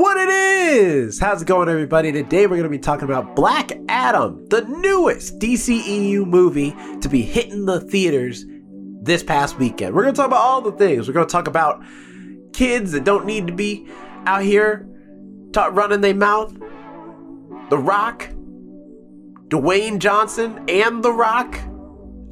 what it is. How's it going, everybody? Today we're going to be talking about Black Adam, the newest DCEU movie to be hitting the theaters this past weekend. We're going to talk about all the things. We're going to talk about kids that don't need to be out here ta- running their mouth, The Rock, Dwayne Johnson, and The Rock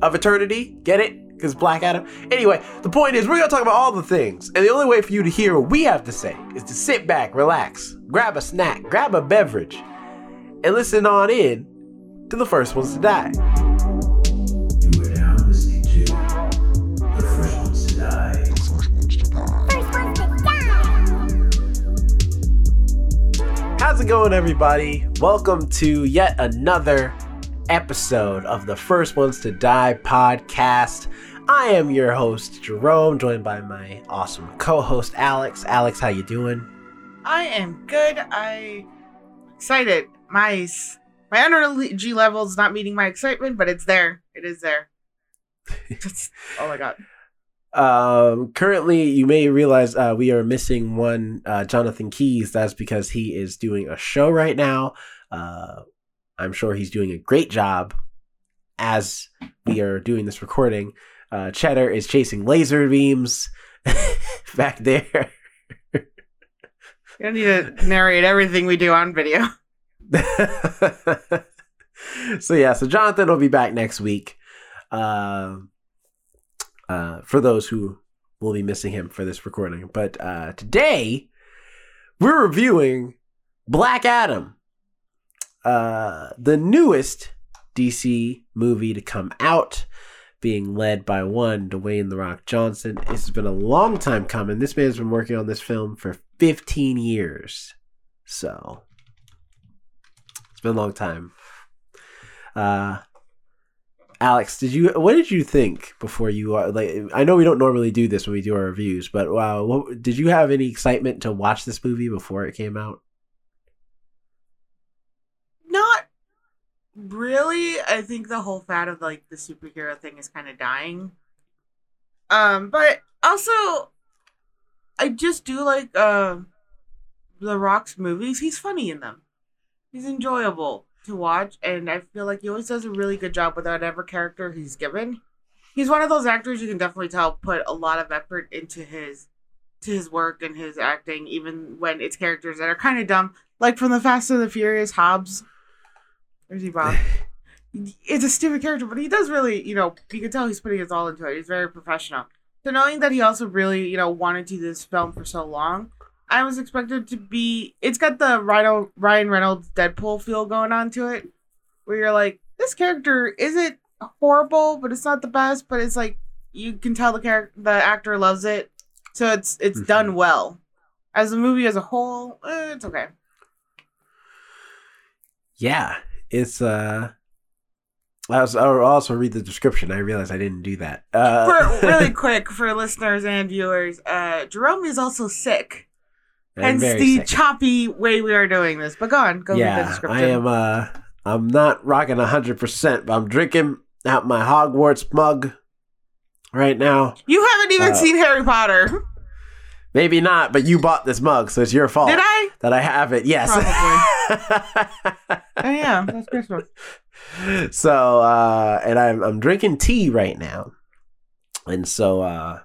of Eternity. Get it? Because Black Adam. Anyway, the point is, we're going to talk about all the things. And the only way for you to hear what we have to say is to sit back, relax, grab a snack, grab a beverage, and listen on in to the first ones to die. To First Ones to Die. How's it going, everybody? Welcome to yet another episode of the First Ones to Die podcast. I am your host, Jerome, joined by my awesome co-host, Alex. Alex, how you doing? I am good. I excited. My my energy level is not meeting my excitement, but it's there. It is there. That's all I got. Um, currently, you may realize uh, we are missing one uh, Jonathan Keys. That's because he is doing a show right now. Uh, I'm sure he's doing a great job as we are doing this recording. Uh, Cheddar is chasing laser beams back there. You don't need to narrate everything we do on video. so yeah, so Jonathan will be back next week. Uh, uh, for those who will be missing him for this recording, but uh, today we're reviewing Black Adam, uh, the newest DC movie to come out, being led by one Dwayne the Rock Johnson. Has been a long time coming. This man's been working on this film for 15 years, so it's been a long time. Uh, Alex, did you? What did you think before you? Uh, like, I know we don't normally do this when we do our reviews, but wow, what, did you have any excitement to watch this movie before it came out? Not really. I think the whole fad of like the superhero thing is kind of dying. Um, but also, I just do like uh, the Rock's movies. He's funny in them. He's enjoyable to watch, and I feel like he always does a really good job with whatever character he's given. He's one of those actors you can definitely tell put a lot of effort into his to his work and his acting, even when it's characters that are kind of dumb, like from the Fast and the Furious Hobbs. Where's he, Bob? it's a stupid character, but he does really, you know, you can tell he's putting his all into it. He's very professional. So knowing that he also really, you know, wanted to do this film for so long, I was expected to be. It's got the Rhino, Ryan Reynolds Deadpool feel going on to it, where you're like, this character isn't horrible, but it's not the best. But it's like you can tell the character, the actor loves it, so it's it's Mhm. done well. As a movie as a whole, eh, it's okay. Yeah, it's uh. I was, I'll also read the description. I realized I didn't do that. Uh, for really quick for listeners and viewers, uh, Jerome is also sick. I'm Hence the sick. choppy way we are doing this. But go on, go read the description. I am. Uh, I'm not rocking hundred percent, but I'm drinking out my Hogwarts mug right now. You haven't even Uh, seen Harry Potter. Maybe not, but you bought this mug, so it's your fault Did I? that I have it. Yes. Oh yeah, that's Christmas. so, uh, and I'm I'm drinking tea right now, and so uh,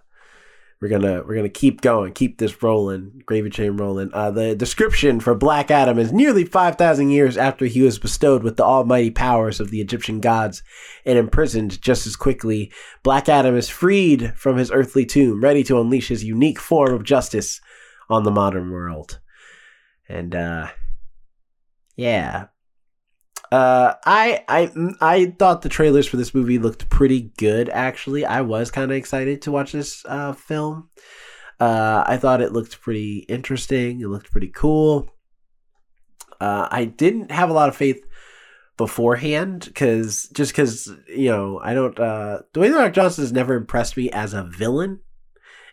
we're gonna we're gonna keep going, keep this rolling, gravy train rolling. Uh, the description for Black Adam is nearly five thousand years after he was bestowed with the almighty powers of the Egyptian gods and imprisoned just as quickly. Black Adam is freed from his earthly tomb, ready to unleash his unique form of justice on the modern world. And uh, yeah, uh, I I I thought the trailers for this movie looked pretty good. Actually, I was kind of excited to watch this uh, film. Uh, I thought it looked pretty interesting. It looked pretty cool. Uh, I didn't have a lot of faith beforehand because just because you know I don't. Uh, Dwayne the Rock Johnson has never impressed me as a villain,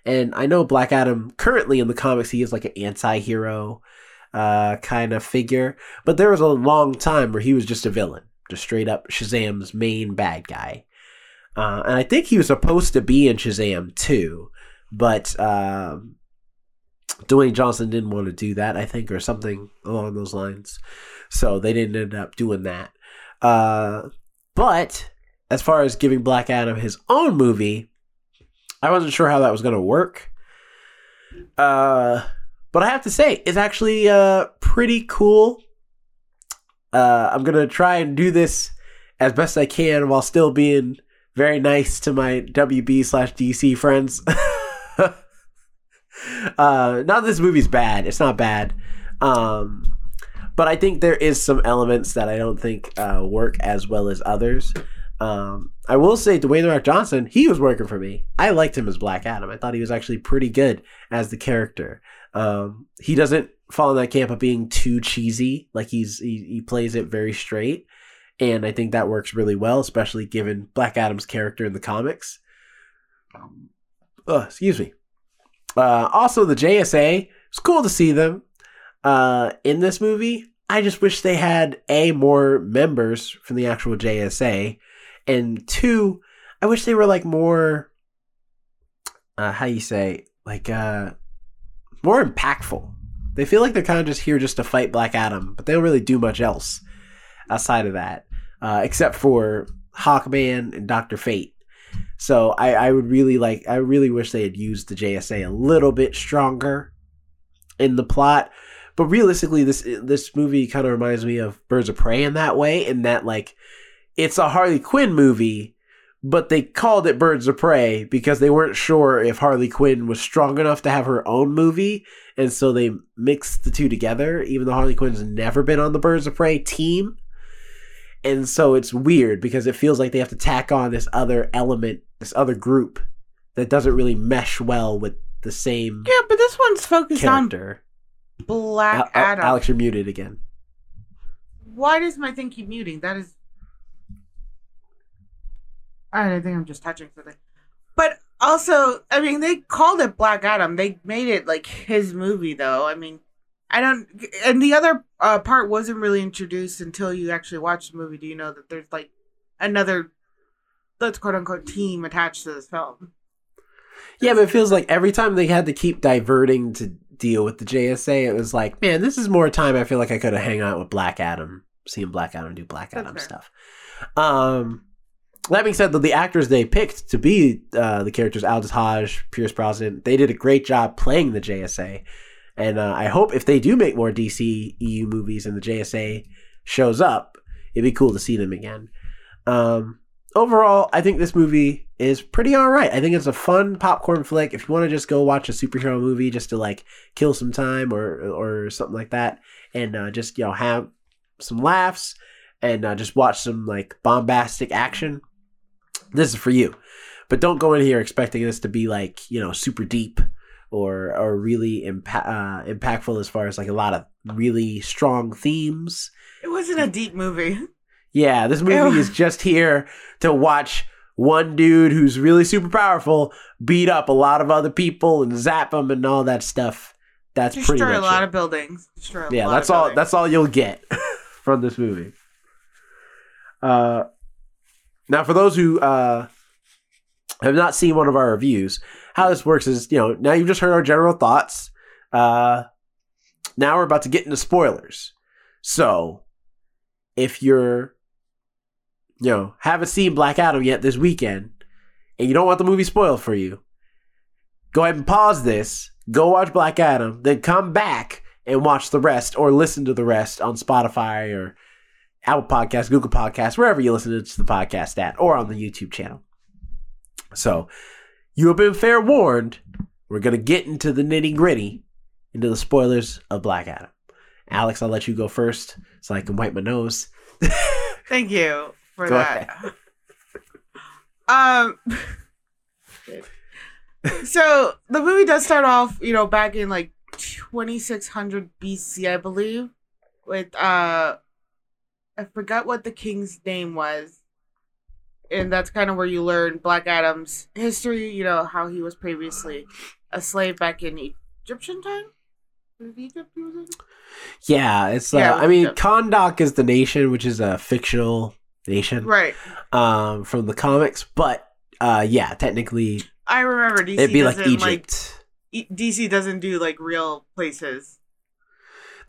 and I know Black Adam currently in the comics he is like an anti-hero uh, kind of figure. But there was a long time where he was just a villain, just straight up Shazam's main bad guy. Uh, and I think he was supposed to be in Shazam too, but um, Dwayne Johnson didn't want to do that, I think, or something along those lines. So they didn't end up doing that. Uh, but as far as giving Black Adam his own movie, I wasn't sure how that was going to work. Uh, but I have to say, it's actually uh, pretty cool. Uh, I'm going to try and do this as best I can while still being very nice to my WB slash DC friends. uh, not this movie's bad. It's not bad. Um, but I think there is some elements that I don't think uh, work as well as others. Um, I will say Dwayne The Rock Johnson, he was working for me. I liked him as Black Adam. I thought he was actually pretty good as the character. Um, he doesn't fall in that camp of being too cheesy. Like he's he, he plays it very straight, and I think that works really well, especially given Black Adam's character in the comics. Oh, excuse me. Uh, also, the JSA. It's cool to see them uh, in this movie. I just wish they had a more members from the actual JSA, and two, I wish they were like more. Uh, how you say like uh, more impactful. They feel like they're kind of just here just to fight Black Adam, but they don't really do much else outside of that, uh, except for Hawkman and Doctor Fate. So I, I would really like I really wish they had used the JSA a little bit stronger in the plot. But realistically, this this movie kind of reminds me of Birds of Prey in that way, in that like it's a Harley Quinn movie, but they called it Birds of Prey because they weren't sure if Harley Quinn was strong enough to have her own movie, and so they mixed the two together. Even though Harley Quinn's never been on the Birds of Prey team, and so it's weird because it feels like they have to tack on this other element, this other group that doesn't really mesh well with the same Yeah, but this one's focused character. on Black Al- Adam. Alex, you're muted again. Why does my thing keep muting? That is. I think I'm just touching something. But also, I mean, they called it Black Adam. They made it like his movie, though. I mean, I don't. And the other uh, part wasn't really introduced until you actually watch the movie. Do you know that there's like another, let's quote unquote, team attached to this film? Yeah, but it feels like every time they had to keep diverting to deal with the JSA, it was like, man, this is more time I feel like I could have hang out with Black Adam, seeing Black Adam do Black Adam stuff. Um, that being said, though, the actors they picked to be uh, the characters, Aldis Hodge, Pierce Brosnan, they did a great job playing the JSA. And uh, I hope if they do make more DC EU movies and the JSA shows up, it'd be cool to see them again. Um, overall, I think this movie is pretty all right. I think it's a fun popcorn flick. If you want to just go watch a superhero movie just to like kill some time or or something like that, and uh, just you know have some laughs and uh, just watch some like bombastic action, this is for you. But don't go in here expecting this to be like you know super deep or or really impa- uh, impactful as far as like a lot of really strong themes. It wasn't a deep movie. Yeah, this movie Ew. is just here to watch one dude who's really super powerful beat up a lot of other people and zap them and all that stuff. That's pretty Destroy much a lot it. of buildings. Destroy a yeah, lot that's of all. buildings. That's all you'll get from this movie. Uh, now for those who uh have not seen one of our reviews, how this works is you know now you've just heard our general thoughts. Uh, now we're about to get into spoilers. So, if you're you know haven't seen Black Adam yet this weekend, and you don't want the movie spoiled for you, go ahead and pause this, go watch Black Adam, then come back and watch the rest or listen to the rest on Spotify or Apple Podcasts, Google Podcasts, wherever you listen to the podcast at, or on the YouTube channel. So, you have been fair warned. We're going to get into the nitty gritty, into the spoilers of Black Adam. Alex, I'll let you go first so I can wipe my nose. Thank you for Go that. Um. so the movie does start off, you know, back in like 2600 BC, I believe, with uh, I forgot what the king's name was, and that's kind of where you learn Black Adam's history. You know how he was previously a slave back in Egyptian time. Egypt he was in? Yeah, it's uh, Yeah, I mean, yeah. Kahndaq is the nation, which is a fictional nation Right. um, from the comics, but uh, yeah, technically I remember DC it'd be like Egypt. E- DC doesn't do like real places.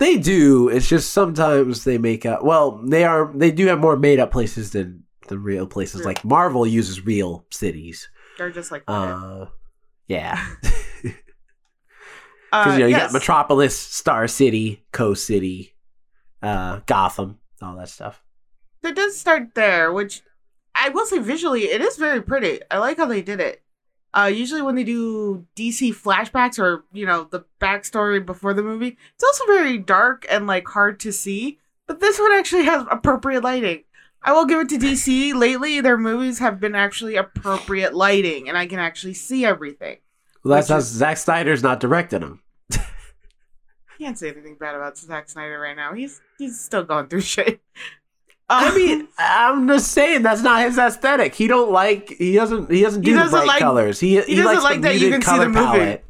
They do. It's just sometimes they make up. Well, they are. They do have more made up places than the real places. Yeah. Like Marvel uses real cities. They're just like Uh, yeah. Uh, Because you know you yes. got Metropolis, Star City, Coast City, uh, Gotham, all that stuff. It does start there, which I will say visually, it is very pretty. I like how they did it. Uh, usually when they do DC flashbacks or you know the backstory before the movie, it's also very dark and like hard to see. But this one actually has appropriate lighting. I will give it to DC. Lately, their movies have been actually appropriate lighting, and I can actually see everything. Well, that's is- Zack Snyder's not directing them. Can't say anything bad about Zack Snyder right now. He's he's still going through shit. I mean, I'm just saying that's not his aesthetic. He don't like. He doesn't. He doesn't do the doesn't bright like- colors. He he, he doesn't likes like the that you can see the movie. palette.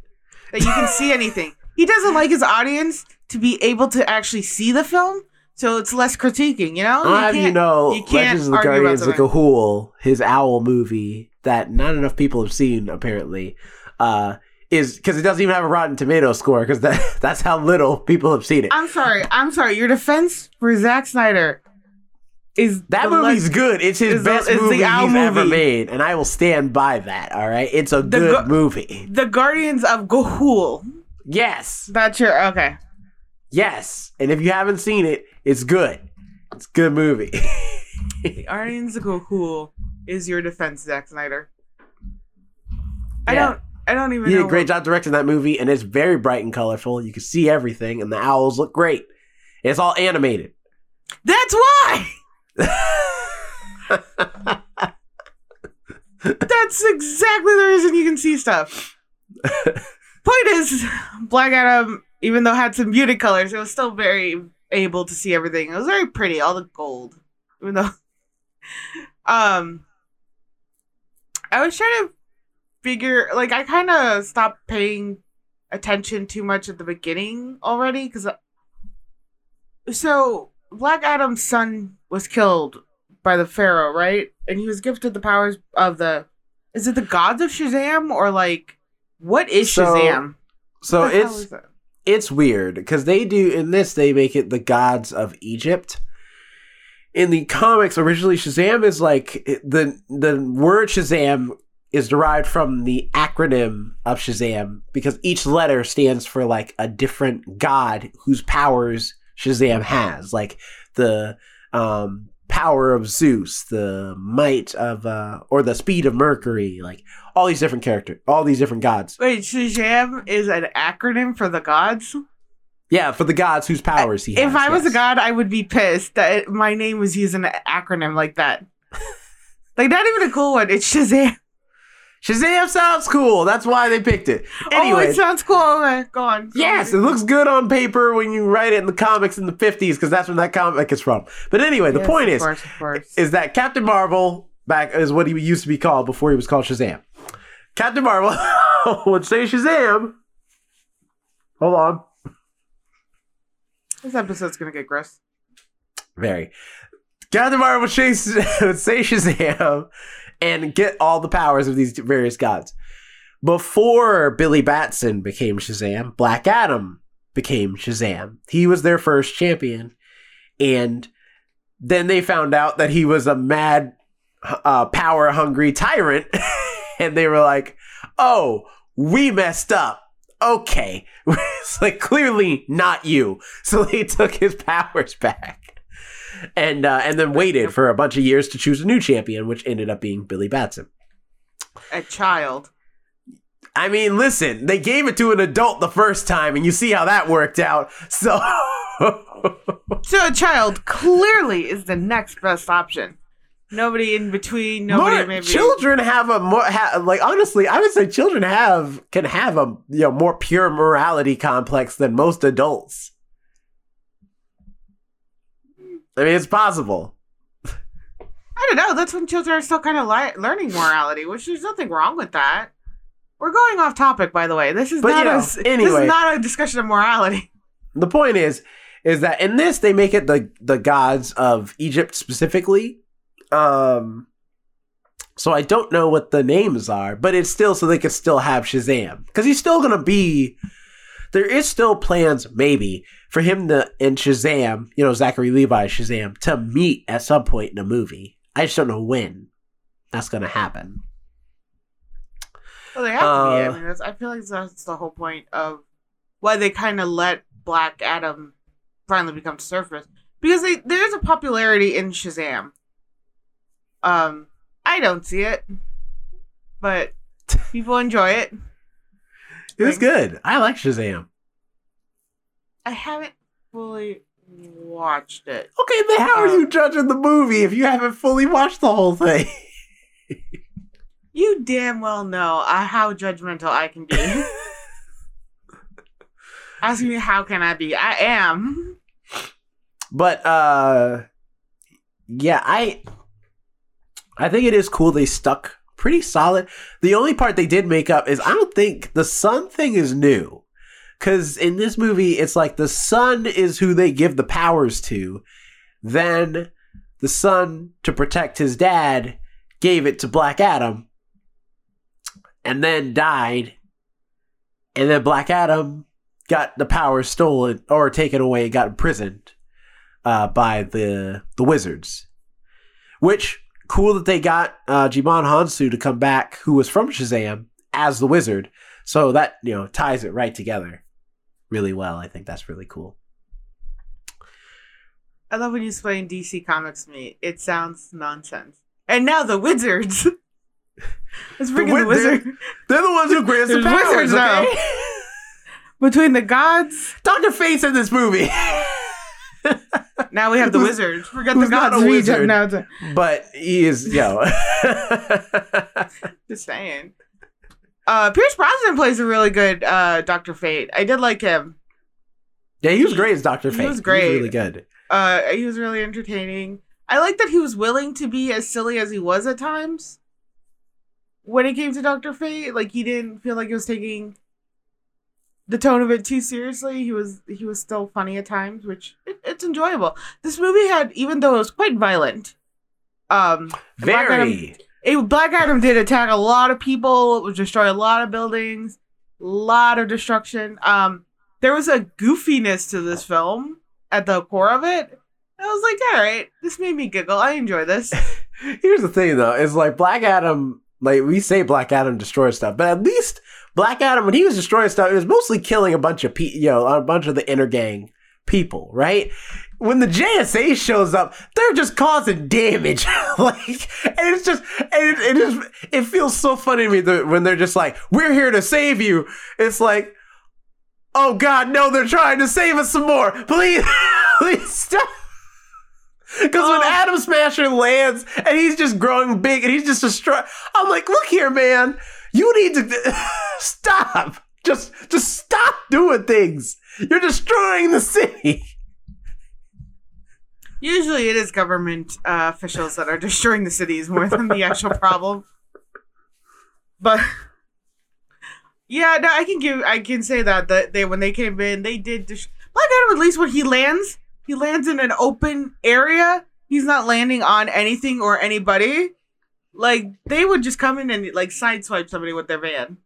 that you can see anything. He doesn't like his audience to be able to actually see the film, so it's less critiquing. You know, I'll you can't- know, you can't Legends of the Guardians of. Ga'Hoole, his owl movie that not enough people have seen apparently, uh, is because it doesn't even have a Rotten Tomato score because that that's how little people have seen it. I'm sorry. I'm sorry. Your defense for Zack Snyder is That the movie's leg- good. It's his best the movie he's owl ever made, and I will stand by that. All right, it's a The good Gu- movie. the Guardians of Ga'Hoole. Yes, That's your okay. yes, and if you haven't seen it, it's good. It's a good movie. The Guardians of Ga'Hoole is your defense, Zack Snyder. I Yeah. don't. I don't even. He did a great what- job directing that movie, and it's very bright and colorful. You can see everything, and the owls look great. It's all animated. That's why. That's exactly the reason you can see stuff. Point is, Black Adam, even though it had some muted colors, it was still very able to see everything. It was very pretty, all the gold. Even though um I was trying to figure like I kind of stopped paying attention too much at the beginning already cuz so Black Adam's son was killed by the Pharaoh, right? And he was gifted the powers of the is it the gods of Shazam or like what is So, Shazam? So What the hell it's it's weird because they do in this they make it the gods of Egypt. In the comics, originally Shazam is like the the word Shazam is derived from the acronym of Shazam because each letter stands for like a different god whose powers Shazam has, like the um, power of Zeus, the might of uh, or the speed of Mercury, like all these different characters, all these different gods. Wait, Shazam is an acronym for the gods? Yeah, for the gods whose powers he has. if I was a god, I would be pissed that my name was using an acronym like that. like, not even a cool one. It's Shazam. Shazam sounds cool. That's why they picked it. oh, it sounds cool. Oh okay, go on. Go yes, it looks good on paper when you write it in the comics in the 50s because that's when that comic is from. But anyway, the Yes, point is course, course. is that Captain Marvel back is what he used to be called before he was called Shazam. Captain Marvel would say Shazam. Hold on. this episode's gonna get gross. Very. Captain Marvel would say Shazam and get all the powers of these various gods. Before Billy Batson became Shazam, Black Adam became Shazam. He was their first champion. And then they found out that he was a mad, uh, power hungry tyrant. and they were like, oh, we messed up. Okay. it's like clearly not you. So they took his powers back and uh, and then waited for a bunch of years to choose a new champion, which ended up being Billy Batson. A child. I mean, listen, they gave it to an adult the first time, and you see how that worked out. So, So a child clearly is the next best option. Nobody in between. Nobody more, maybe. children have a more ha, like honestly, I would say children have can have a you know more pure morality complex than most adults. I mean, it's possible. I don't know. That's when children are still kind of li- learning morality, which there's nothing wrong with that. We're going off topic, by the way. This is But, not a s- this is not a discussion of morality. the point is is that in this they make it the the gods of Egypt specifically. Um So I don't know what the names are, but it's still so they could still have Shazam because he's still gonna be. There is still plans, maybe, for him to and Shazam, you know, Zachary Levi Shazam, to meet at some point in a movie. I just don't know when that's gonna happen. Well, they have to be. I Uh, mean, I feel like that's the whole point of why they kind of let Black Adam finally become surface because they, there's a popularity in Shazam. Um, I don't see it, but people enjoy it. It was good. I like Shazam. I haven't fully watched it. Okay, then how are you judging the movie if you haven't fully watched the whole thing? You damn well know uh, how judgmental I can be. Ask me how can I be? I am. But uh yeah, I I think it is cool they stuck pretty solid. The only part they did make up is I don't think the sun thing is new. Cuz in this movie it's like the sun is who they give the powers to. Then the son to protect his dad gave it to Black Adam and then died. And then Black Adam got the powers stolen or taken away and got imprisoned uh, by the the wizards. Which cool that they got uh, Djimon Hounsou to come back, who was from Shazam, as the wizard. So that you know ties it right together really well. I think that's really cool. I love when you explain DC Comics to me. It sounds nonsense. And now the wizards. Let's bring in the wi- wizard. They're the ones who grants the powers. wizards. Okay? Between the gods, Doctor Fate's in this movie, now we have the Who's- wizards. Forget the not gods. a wizard. now to- but he is yo. Just saying. Uh, Pierce Brosnan plays a really good uh, Doctor Fate. I did like him. yeah, he was great as Doctor Fate. He was great. really good. Uh, he was really entertaining. I like that he was willing to be as silly as he was at times. When it came to Doctor Fate, like he didn't feel like he was taking the tone of it too seriously. He was he was still funny at times, which it, it's enjoyable. This movie had, even though it was quite violent, um, Black Adam- Very. it, Black Adam did attack a lot of people, It would destroy a lot of buildings, a lot of destruction. Um, there was a goofiness to this film at the core of it. I was like, all right, this made me giggle. I enjoy this. Here's the thing though, is like Black Adam, like we say Black Adam destroys stuff, but at least Black Adam, when he was destroying stuff, it was mostly killing a bunch of pe- you know, a bunch of the inner gang people, right? When the JSA shows up, they're just causing damage, like, and it's just, and it, it just, it feels so funny to me that when they're just like, "We're here to save you." It's like, oh God, no, they're trying to save us some more. Please, please stop. Because when Oh. Atom Smasher lands and he's just growing big and he's just destroyed, I'm like, look here, man, you need to stop. Just, just stop doing things. You're destroying the city. Usually, it is government uh, officials that are destroying the cities more than the actual problem. But yeah, no, I can give, I can say that that they when they came in, they did. Dis- Black Adam, at least when he lands, he lands in an open area. He's not landing on anything or anybody. Like they would just come in and like sideswipe somebody with their van.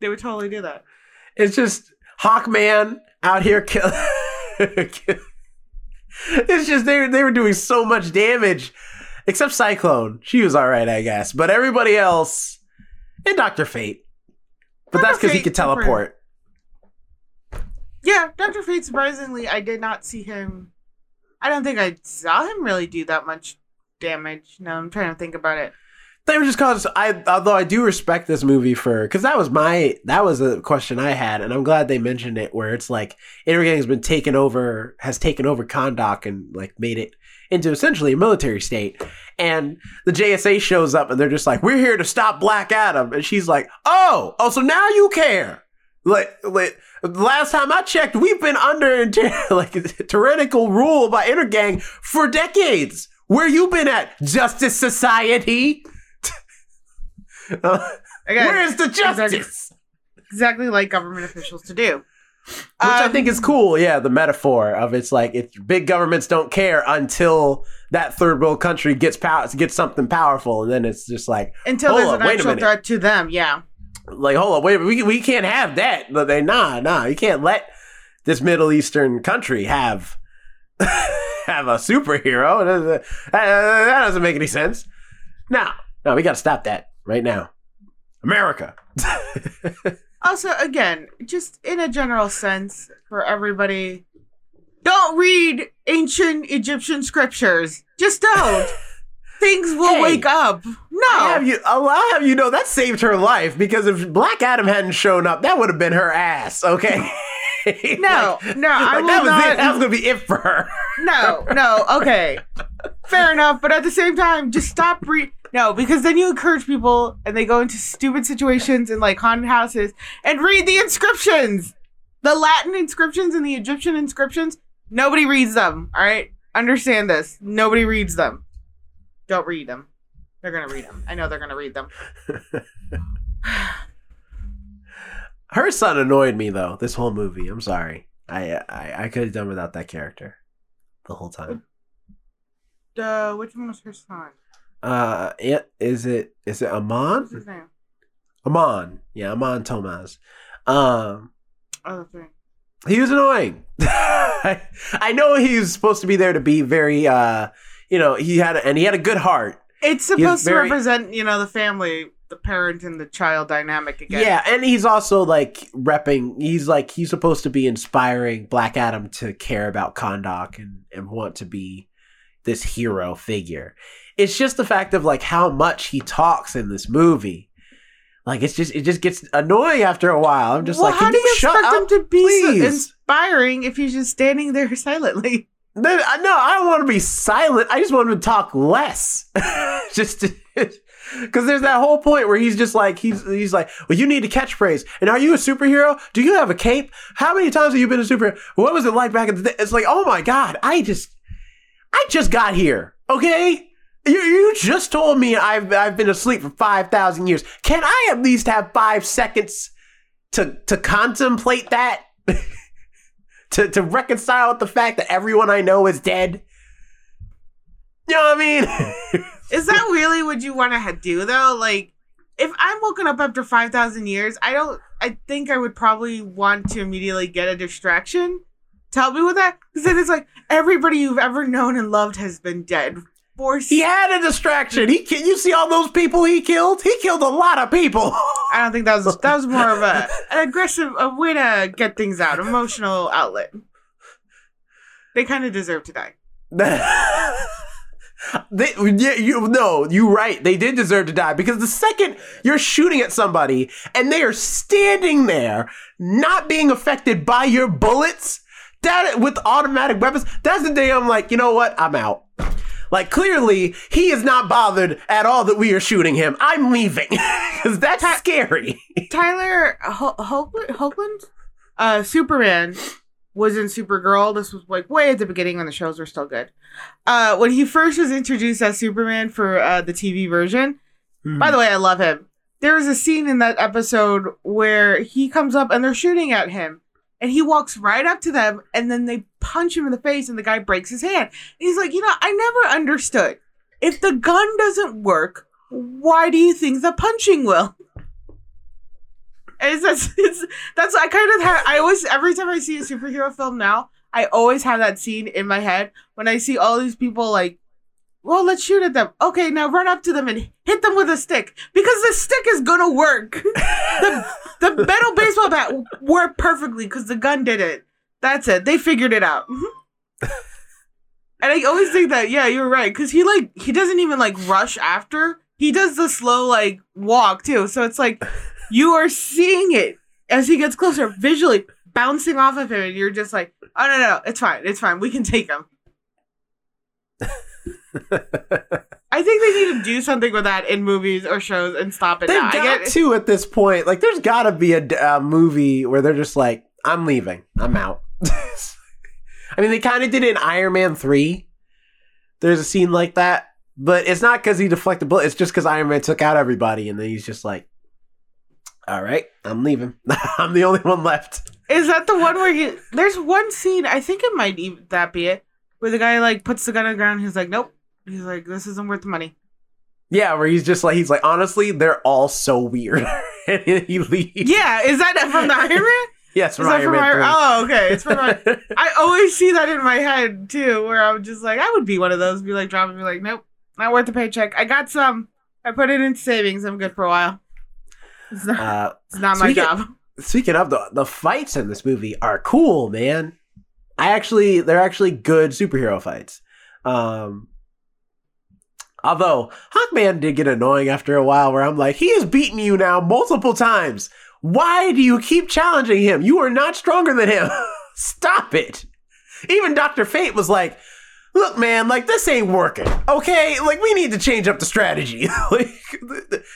They would totally do that. It's just Hawkman out here kill. it's just they they were doing so much damage, except Cyclone. She was all right, I guess, but everybody else and Doctor Fate. But Dr. that's because he could teleport. Yeah, Doctor Fate. Surprisingly, I did not see him. I don't think I saw him really do that much damage. No, I'm trying to think about it. They were just cause I although I do respect this movie for because that was my that was a question I had and I'm glad they mentioned it where it's like Intergang has been taken over has taken over Kahndaq and like made it into essentially a military state. And the JSA shows up and they're just like we're here to stop Black Adam. And she's like oh oh so now you care. Like like last time I checked we've been under like tyrannical rule by Intergang for decades where you been at Justice Society uh, Again, where is the exactly- justice? exactly like government officials to do. Which I Um, think is cool. Yeah, the metaphor of it's like if big governments don't care until that third world country gets power gets something powerful, and then it's just like until there's up, an a actual threat to them. Yeah. like hold on, wait, we we can't have that. But they nah nah, you can't let this Middle Eastern country have have a superhero. That, doesn't make any sense. No, no, we got to stop that right now. America. Also, again, just in a general sense for everybody, don't read ancient Egyptian scriptures. Just don't. Things will Hey. wake up. No. I have you. Oh, I'll have you know that saved her life because if Black Adam hadn't shown up, that would have been her ass. Okay. No, Like- no, I like, will that was not. it. That was gonna be it for her. No, no, okay. Fair enough, but at the same time, just stop re No, because then you encourage people and they go into stupid situations in like haunted houses and read the inscriptions. The Latin inscriptions and the Egyptian inscriptions, nobody reads them, all right? Understand this. Nobody reads them. Don't read them. They're going to read them. I know they're going to read them. Her son annoyed me though. This whole movie. I'm sorry. I I, I could have done without that character the whole time. Uh, which one was her son? Uh, it, is it is it What's Amon? his name? Amon. Yeah, Amon Tomaz. Um, Oh, that's he was annoying. I, I know he was supposed to be there to be very, uh, you know, he had a, and he had a good heart. It's supposed very- to represent, you know, the family, the parent and the child dynamic again. Yeah, and he's also like repping. He's like he's supposed to be inspiring Black Adam to care about Kahndaq and and want to be this hero figure. It's just the fact of like how much he talks in this movie. Like it's just it just gets annoying after a while. I'm just well, like, how do you you shut expect up, him to be please? inspiring if he's just standing there silently? Uh, no, I don't want to be silent. I just want him to talk less. just because there's that whole point where he's just like he's he's like, well, you need a catchphrase. And are you a superhero? Do you have a cape? How many times have you been a superhero? What was it like back in the day? It's like, oh my god, I just I just got here. Okay. You, you just told me I've I've been asleep for five thousand years. Can I at least have five seconds to to contemplate that? to to reconcile with the fact that everyone I know is dead. You know what I mean? Is that really what you want to do though? Like, if I'm woken up after five thousand years, I don't. I think I would probably want to immediately get a distraction Tell me with that, because then it's like everybody you've ever known and loved has been dead for. he had a distraction. He ki- you see all those people he killed? He killed a lot of people. I don't think that was that was more of a an aggressive a way to get things out, emotional outlet. They kind of deserve to die. they, yeah, you no, you right. They did deserve to die because the second you're shooting at somebody and they are standing there, not being affected by your bullets, that with automatic weapons, that's the day I'm like, you know what? I'm out. Like clearly, he is not bothered at all that we are shooting him. I'm leaving because that's scary. Tyler Ho- Hoagland, Hoagland? Uh, Superman was in Supergirl. This was like way at the beginning when the shows were still good. Uh, when he first was introduced as Superman for uh, the TV version. By the way, I love him. There was a scene in that episode where he comes up and they're shooting at him. And he walks right up to them and then they punch him in the face and the guy breaks his hand. And he's like, you know, I never understood. If the gun doesn't work, why do you think the punching will? It's, it's, it's that's I kind of have I always every time I see a superhero film now, I always have that scene in my head when I see all these people like, well, let's shoot at them. Okay, now run up to them and hit them with a stick because the stick is gonna work. the the metal baseball bat worked perfectly because the gun did it. That's it. They figured it out. Mhm. and I always think that yeah, you're right because he like he doesn't even like rush after. He does the slow like walk too. So it's like you are seeing it as he gets closer visually bouncing off of him and you're just like oh no no it's fine it's fine we can take him i think they need to do something with that in movies or shows and stop it They've now I got get, to at this point. Like, there's got to be a, a movie where they're just like, "I'm leaving. I'm out." I mean, they kind of did it in Iron Man three. There's a scene like that, but it's not because he deflected the bullet. It's just because Iron Man took out everybody, and then he's just like, All right, I'm leaving. I'm the only one left. Is that the one where he? There's one scene. I think it might even that be it, where the guy like puts the gun on the ground. He's like, "Nope." He's like, "This isn't worth the money." Yeah, where he's just like he's like honestly, they're all so weird, and he leaves. Yeah, is that from the Iron Man? yes, Is from that Iron from Man Iron? 3. Oh, okay. It's from. Iron- I always see that in my head too, where I'm just like, I would be one of those. Be like, drop and be like, "Nope, not worth the paycheck. I got some. I put it in savings. I'm good for a while." It's not, Uh, it's not my speaking- job. speaking of the the fights in this movie are cool, man. I actually they're actually good superhero fights. Um although Hawkman did get annoying after a while where I'm like, he has beaten you now multiple times. Why do you keep challenging him? You are not stronger than him. Stop it. Even Dr. Fate was like, look, man, like this ain't working. Okay? Like we need to change up the strategy. like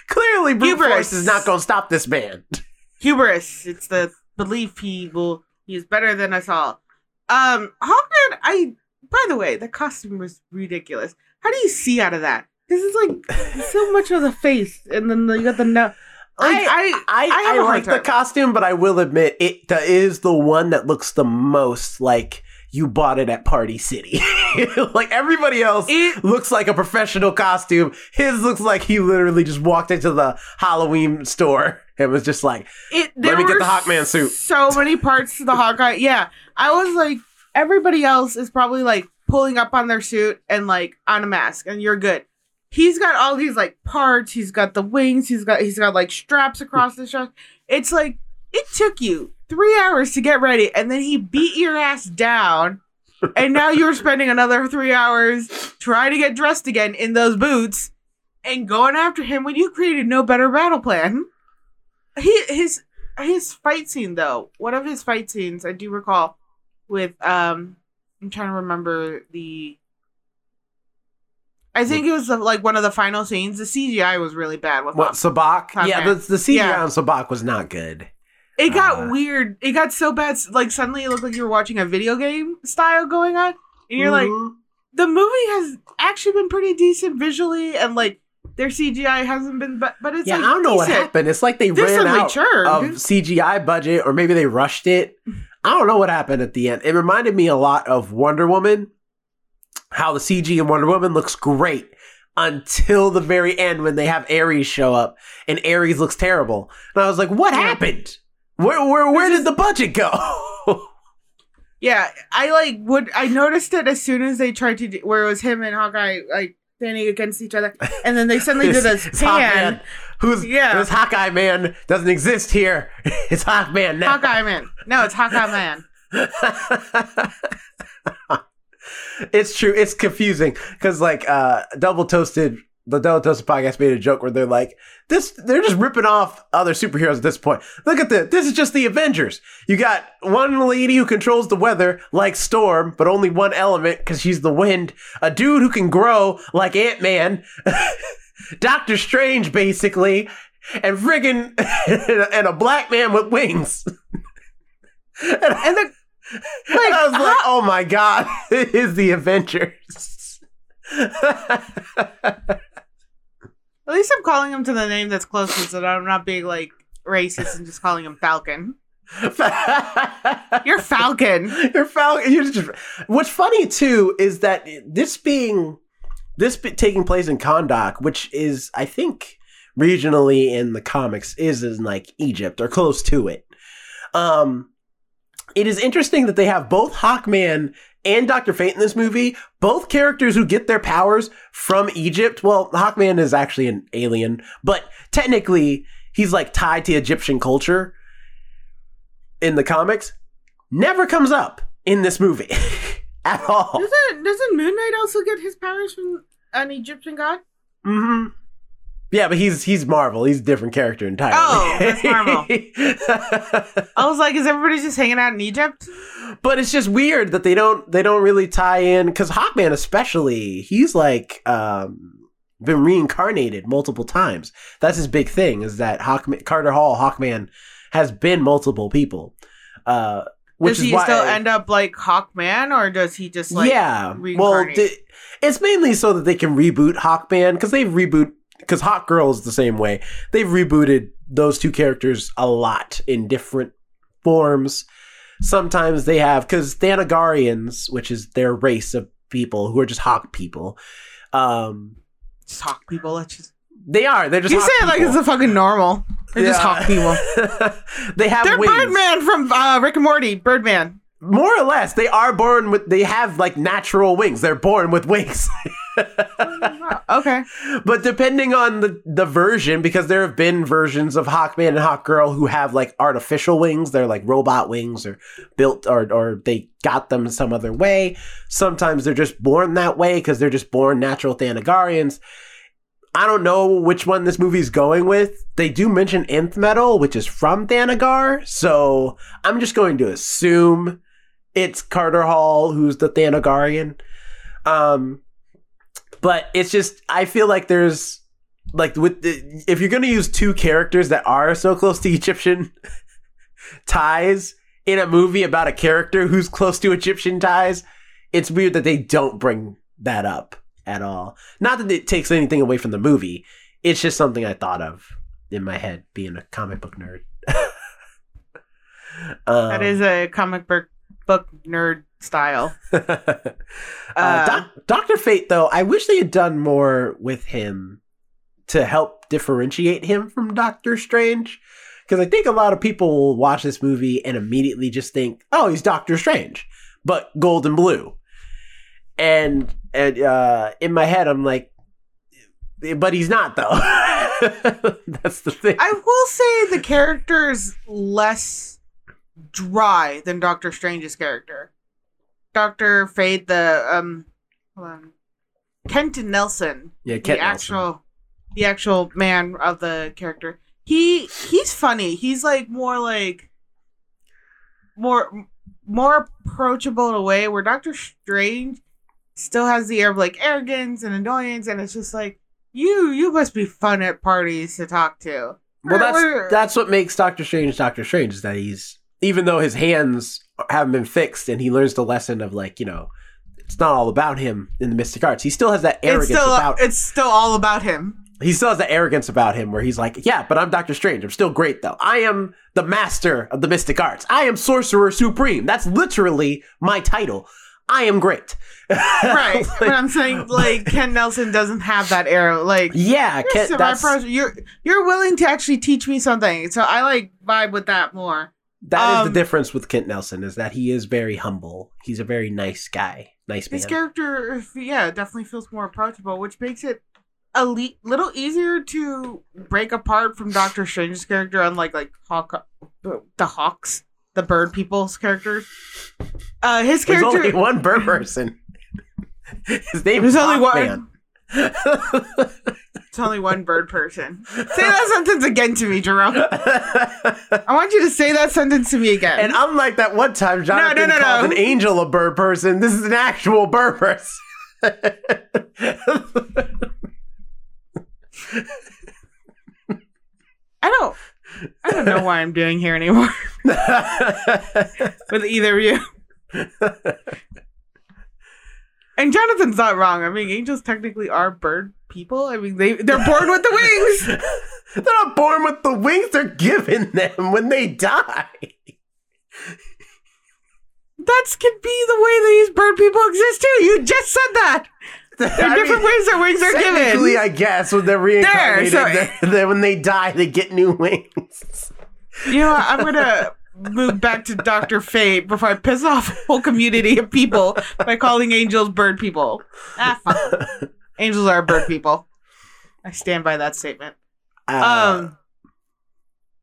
clearly brute Hubris. force is not gonna stop this man. hubris. It's the belief he will he is better than us all. Um, Hawkman. I. By the way, the costume was ridiculous. How do you see out of that? This is like so much of the face, and then you got the no. Like I, I, I I, hard like the costume, but I will admit it is the one that looks the most like you bought it at Party City. like everybody else it looks like a professional costume. His looks like he literally just walked into the Halloween store and was just like, it. Let me get the Hawkman suit. So many parts to the Hawkeye. Yeah, I was like, everybody else is probably like pulling up on their suit and like on a mask, and you're good. He's got all these like parts. He's got the wings. He's got he's got like straps across the chest. It's like it took you three hours to get ready, and then he beat your ass down. and now you're spending another three hours trying to get dressed again in those boots and going after him when you created no better battle plan. He his his fight scene though, one of his fight scenes I do recall with um I'm trying to remember the I think it was the, like one of the final scenes. The CGI was really bad with what. Sabbac? Yeah, the, the CGI Yeah. on Sabbac was not good. It got Uh, weird. It got so bad. Like suddenly it looked like you were watching a video game style going on, and you're like, Mhm. the movie has actually been pretty decent visually, and like their CGI hasn't been, but but it's yeah, like, I don't know what happened. It's like they ran out churned. of CGI budget, or maybe they rushed it. I don't know what happened at the end. It reminded me a lot of Wonder Woman. How the CG in Wonder Woman looks great until the very end when they have Ares show up and Ares looks terrible. And I was like, what Yeah. happened? Where where where did the budget go? Yeah, I like would I noticed it as soon as they tried to do where it was him and Hawkeye like standing against each other, and then they suddenly did a It's- it's Hawkman. pan. Who's Yeah. this Hawkeye man doesn't exist here. It's Hawkman now. Hawkeye man. No, it's Hawkeye man. it's true. It's confusing because like uh double toasted the toasted podcast made a joke where they're like this they're just ripping off other superheroes at this point. Look at this. This is just the Avengers. You got one lady who controls the weather like Storm, but only one element because she's the wind. A dude who can grow like Ant Man. Doctor Strange, basically, and friggin' and a black man with wings. and, And the and I was like, oh my god, it is the Avengers. At least I'm calling him to the name that's closest, that I'm not being like racist and just calling him Falcon. You're Falcon. You're Falcon. You're just. What's funny too is that this being this be, taking place in Kahndaq, which is I think regionally in the comics is in like Egypt or close to it. Um, it is interesting that they have both Hawkman and Doctor Fate in this movie, both characters who get their powers from Egypt. Well, Hawkman is actually an alien, but technically he's like tied to Egyptian culture in the comics. Never comes up in this movie at all. Doesn't doesn't Moon Knight also get his powers from an Egyptian god? hmm Yeah, but he's he's Marvel. He's a different character entirely. Oh, that's Marvel. I was like, is everybody just hanging out in Egypt? but it's just weird that they don't they don't really tie in because Hawkman especially he's like um been reincarnated multiple times. That's his big thing is that Hawkman Carter Hall Hawkman has been multiple people. Uh, which does he why still end up like Hawkman, or does he just like yeah. Well, th- it's mainly so that they can reboot Hawkman because they've reboot because Hawk Girl is the same way. They've rebooted those two characters a lot in different forms. Sometimes they have because Thanagarians, which is their race of people who are just Hawk people. Um, Just hawk people. Let's just. they are. They're just. You say it like it's a fucking normal. They're just hawk people. they have They're wings. Birdman from uh, Rick and Morty. Birdman. More or less, they are born with. They have like natural wings. They're born with wings. Okay. but depending on the the version, because there have been versions of Hawkman and Hawkgirl who have like artificial wings. They're like robot wings, or built, or or they got them some other way. Sometimes they're just born that way because they're just born natural Thanagarians. I don't know which one this movie's going with. They do mention nth metal, which is from Thanagar, so I'm just going to assume it's Carter Hall who's the Thanagarian. Um, but it's just I feel like there's like with the, if you're gonna use two characters that are so close to Egyptian ties in a movie about a character who's close to Egyptian ties, it's weird that they don't bring that up at all. Not that it takes anything away from the movie. It's just something I thought of in my head, being a comic book nerd. um, That is a comic book book nerd style. uh, Uh, Doc- Doctor Fate, though, I wish they had done more with him to help differentiate him from Doctor Strange. Because I think a lot of people will watch this movie and immediately just think, "Oh, he's Doctor Strange," but gold and blue. And and uh, in my head, I'm like, "But he's not, though." That's the thing. I will say the character is less dry than Doctor Strange's character. Doctor Fate, the um, hold on, Kenton Nelson, yeah, the Kent Nelson. actual, the actual man of the character. He he's funny. He's like more like more more approachable in a way where Doctor Strange still has the air of like arrogance and annoyance, and it's just like you you must be fun at parties to talk to. Well, that's that's what makes Doctor Strange Doctor Strange is that he's even though his hands haven't been fixed and he learns the lesson of like you know it's not all about him in the mystic arts. He still has that arrogance it's still about it's still all about him. he still has the arrogance about him where he's like, yeah, but I'm Doctor Strange. I'm still great though. I am the master of the mystic arts. I am sorcerer supreme. That's literally my title. I am great. Right. Like, but I'm saying like Ken Nelson doesn't have that air. Like yeah, Ken- that's, you're you're willing to actually teach me something. So I like vibe with that more. That is um, the difference with Kent Nelson is that he is very humble. He's a very nice guy. Nice man. His character, yeah, definitely feels more approachable, which makes it a le- little easier to break apart from Doctor Strange's character, unlike like Hawk, the Hawks, the bird people's characters. Uh, his character. There's only one bird person. His name There's is only one-. It's only one bird person. Say that sentence again to me, Jerome. I want you to say that sentence to me again. and unlike that one time Jonathan no, no, called no. an angel a bird person, this is an actual bird person. I don't. I don't know why I'm doing here anymore with either of you. And Jonathan's not wrong. I mean, angels technically are bird people. I mean, they they're born with the wings. they're not born with the wings, they're given them when they die. That's could be the way these bird people exist too. You just said that. There are I different mean, ways their wings are Technically, given. I guess when they're reincarnated, so- they're- they're- when they die, they get new wings. You know, what? I'm gonna move back to Doctor Fate before I piss off a whole community of people by calling angels bird people. Ah, fuck. Angels are bird people. I stand by that statement. Uh,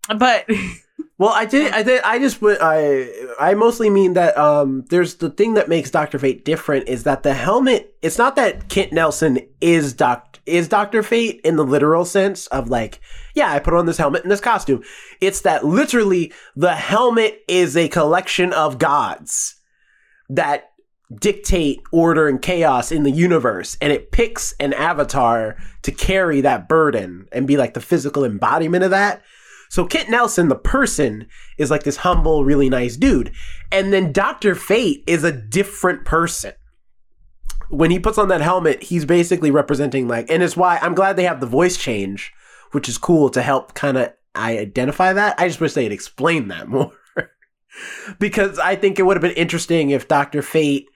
Um, but Well, I did. I did. I just. went- I. I mostly mean that. Um. There's the thing that makes Doctor Fate different is that the helmet. It's not that Kent Nelson is Doc is Doctor Fate in the literal sense of like, yeah, I put on this helmet and this costume. It's that literally the helmet is a collection of gods that dictate order and chaos in the universe, and it picks an avatar to carry that burden and be like the physical embodiment of that. So Kent Nelson, the person, is like this humble, really nice dude. And then Dr. Fate is a different person. When he puts on that helmet, he's basically representing like, and it's why I'm glad they have the voice change, which is cool to help kind of I identify that. I just wish they had explained that more because I think it would have been interesting if Doctor Fate.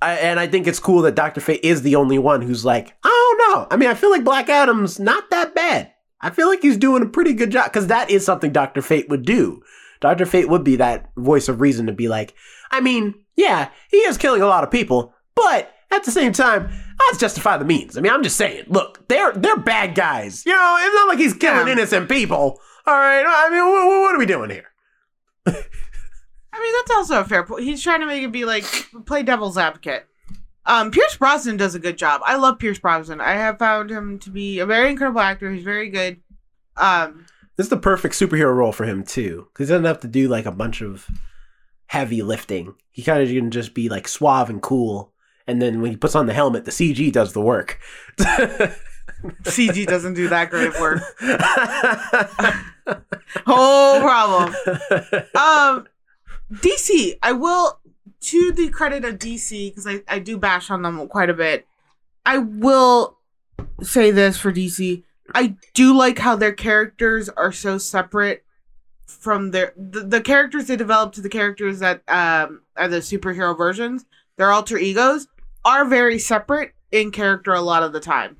I, and I think it's cool that Doctor Fate is the only one who's like, I don't know. I mean, I feel like Black Adam's not that bad. I feel like he's doing a pretty good job because that is something Doctor Fate would do. Doctor Fate would be that voice of reason to be like, I mean, yeah, he is killing a lot of people, but at the same time, let's justify the means. I mean, I'm just saying, look, they're they're bad guys. You know, it's not like he's killing Yeah. innocent people. All right, I mean, what, what are we doing here? I mean, that's also a fair point. He's trying to make it be like play devil's advocate. Um, Pierce Brosnan does a good job. I love Pierce Brosnan. I have found him to be a very incredible actor. He's very good. Um, This is the perfect superhero role for him too, because he doesn't have to do like a bunch of heavy lifting. He kind of can just be like suave and cool, and then when he puts on the helmet, the CG does the work. CG doesn't do that great work. Whole problem. Um, DC. I will, to the credit of DC, because I, I do bash on them quite a bit. I will say this for DC. I do like how their characters are so separate from their the, the characters they develop to the characters that um are the superhero versions. Their alter egos are very separate in character a lot of the time.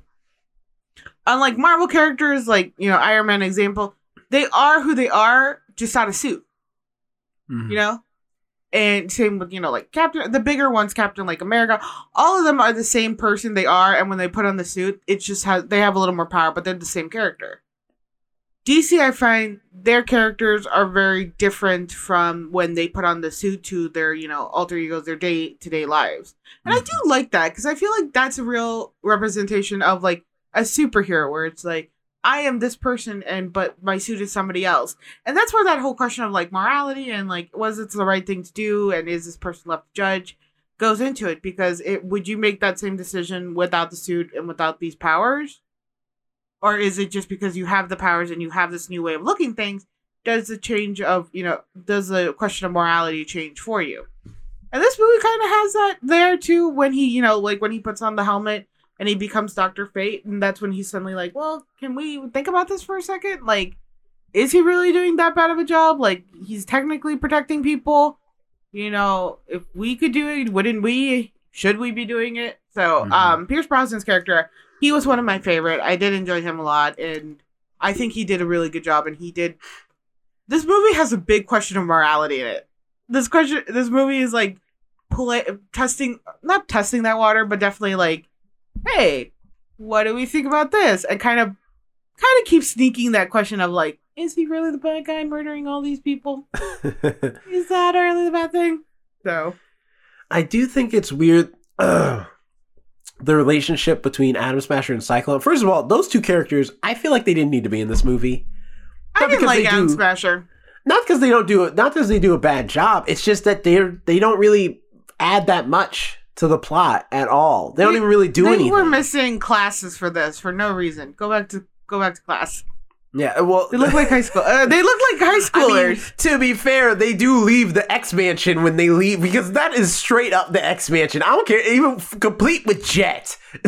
Unlike Marvel characters, like you know Iron Man example, they are who they are, just out of suit Mhm. you know and same with you know like captain the bigger ones captain like america all of them are the same person they are and when they put on the suit it's just has they have a little more power but they're the same character dc i find their characters are very different from when they put on the suit to their you know alter egos their day-to-day lives. And i do mm-hmm. like that because i feel like that's a real representation of like a superhero where it's like i am this person and but my suit is somebody else. And that's where that whole question of like morality and like was it the right thing to do and is this person left to judge goes into it because it would you make that same decision without the suit and without these powers or is it just because you have the powers and you have this new way of looking things does the change of you know does the question of morality change for you and this movie kind of has that there too when he you know like when he puts on the helmet and he becomes Dr. Fate and that's when he's suddenly like well can we think about this for a second like is he really doing that bad of a job? Like he's technically protecting people. You know, if we could do it, wouldn't we? Should we be doing it? So, Mhm. um, Pierce Brosnan's character, he was one of my favorite. I did enjoy him a lot, and I think he did a really good job. And he did. This movie has a big question of morality in it. This question, this movie is like, play, testing, not testing that water, but definitely like, hey, what do we think about this? And kind of, kind of keep sneaking that question of like, is he really the bad guy murdering all these people? Is that really the bad thing? So I do think it's weird. ugh, the relationship between Atom Smasher and Cyclone. First of all, those two characters, I feel like they didn't need to be in this movie. I didn't like they Adam do- Smasher. Not because they don't do it. Not because they do a bad job. It's just that they're they don't really add that much to the plot at all. They don't even really do anything. they anything. were missing classes for this for no reason. Go back to go back to class. Yeah, well, They look like high school. Uh, they look like high I schoolers. mean, to be fair, they do leave the X Mansion when they leave because that is straight up the X Mansion. I don't care, even f- complete with jet.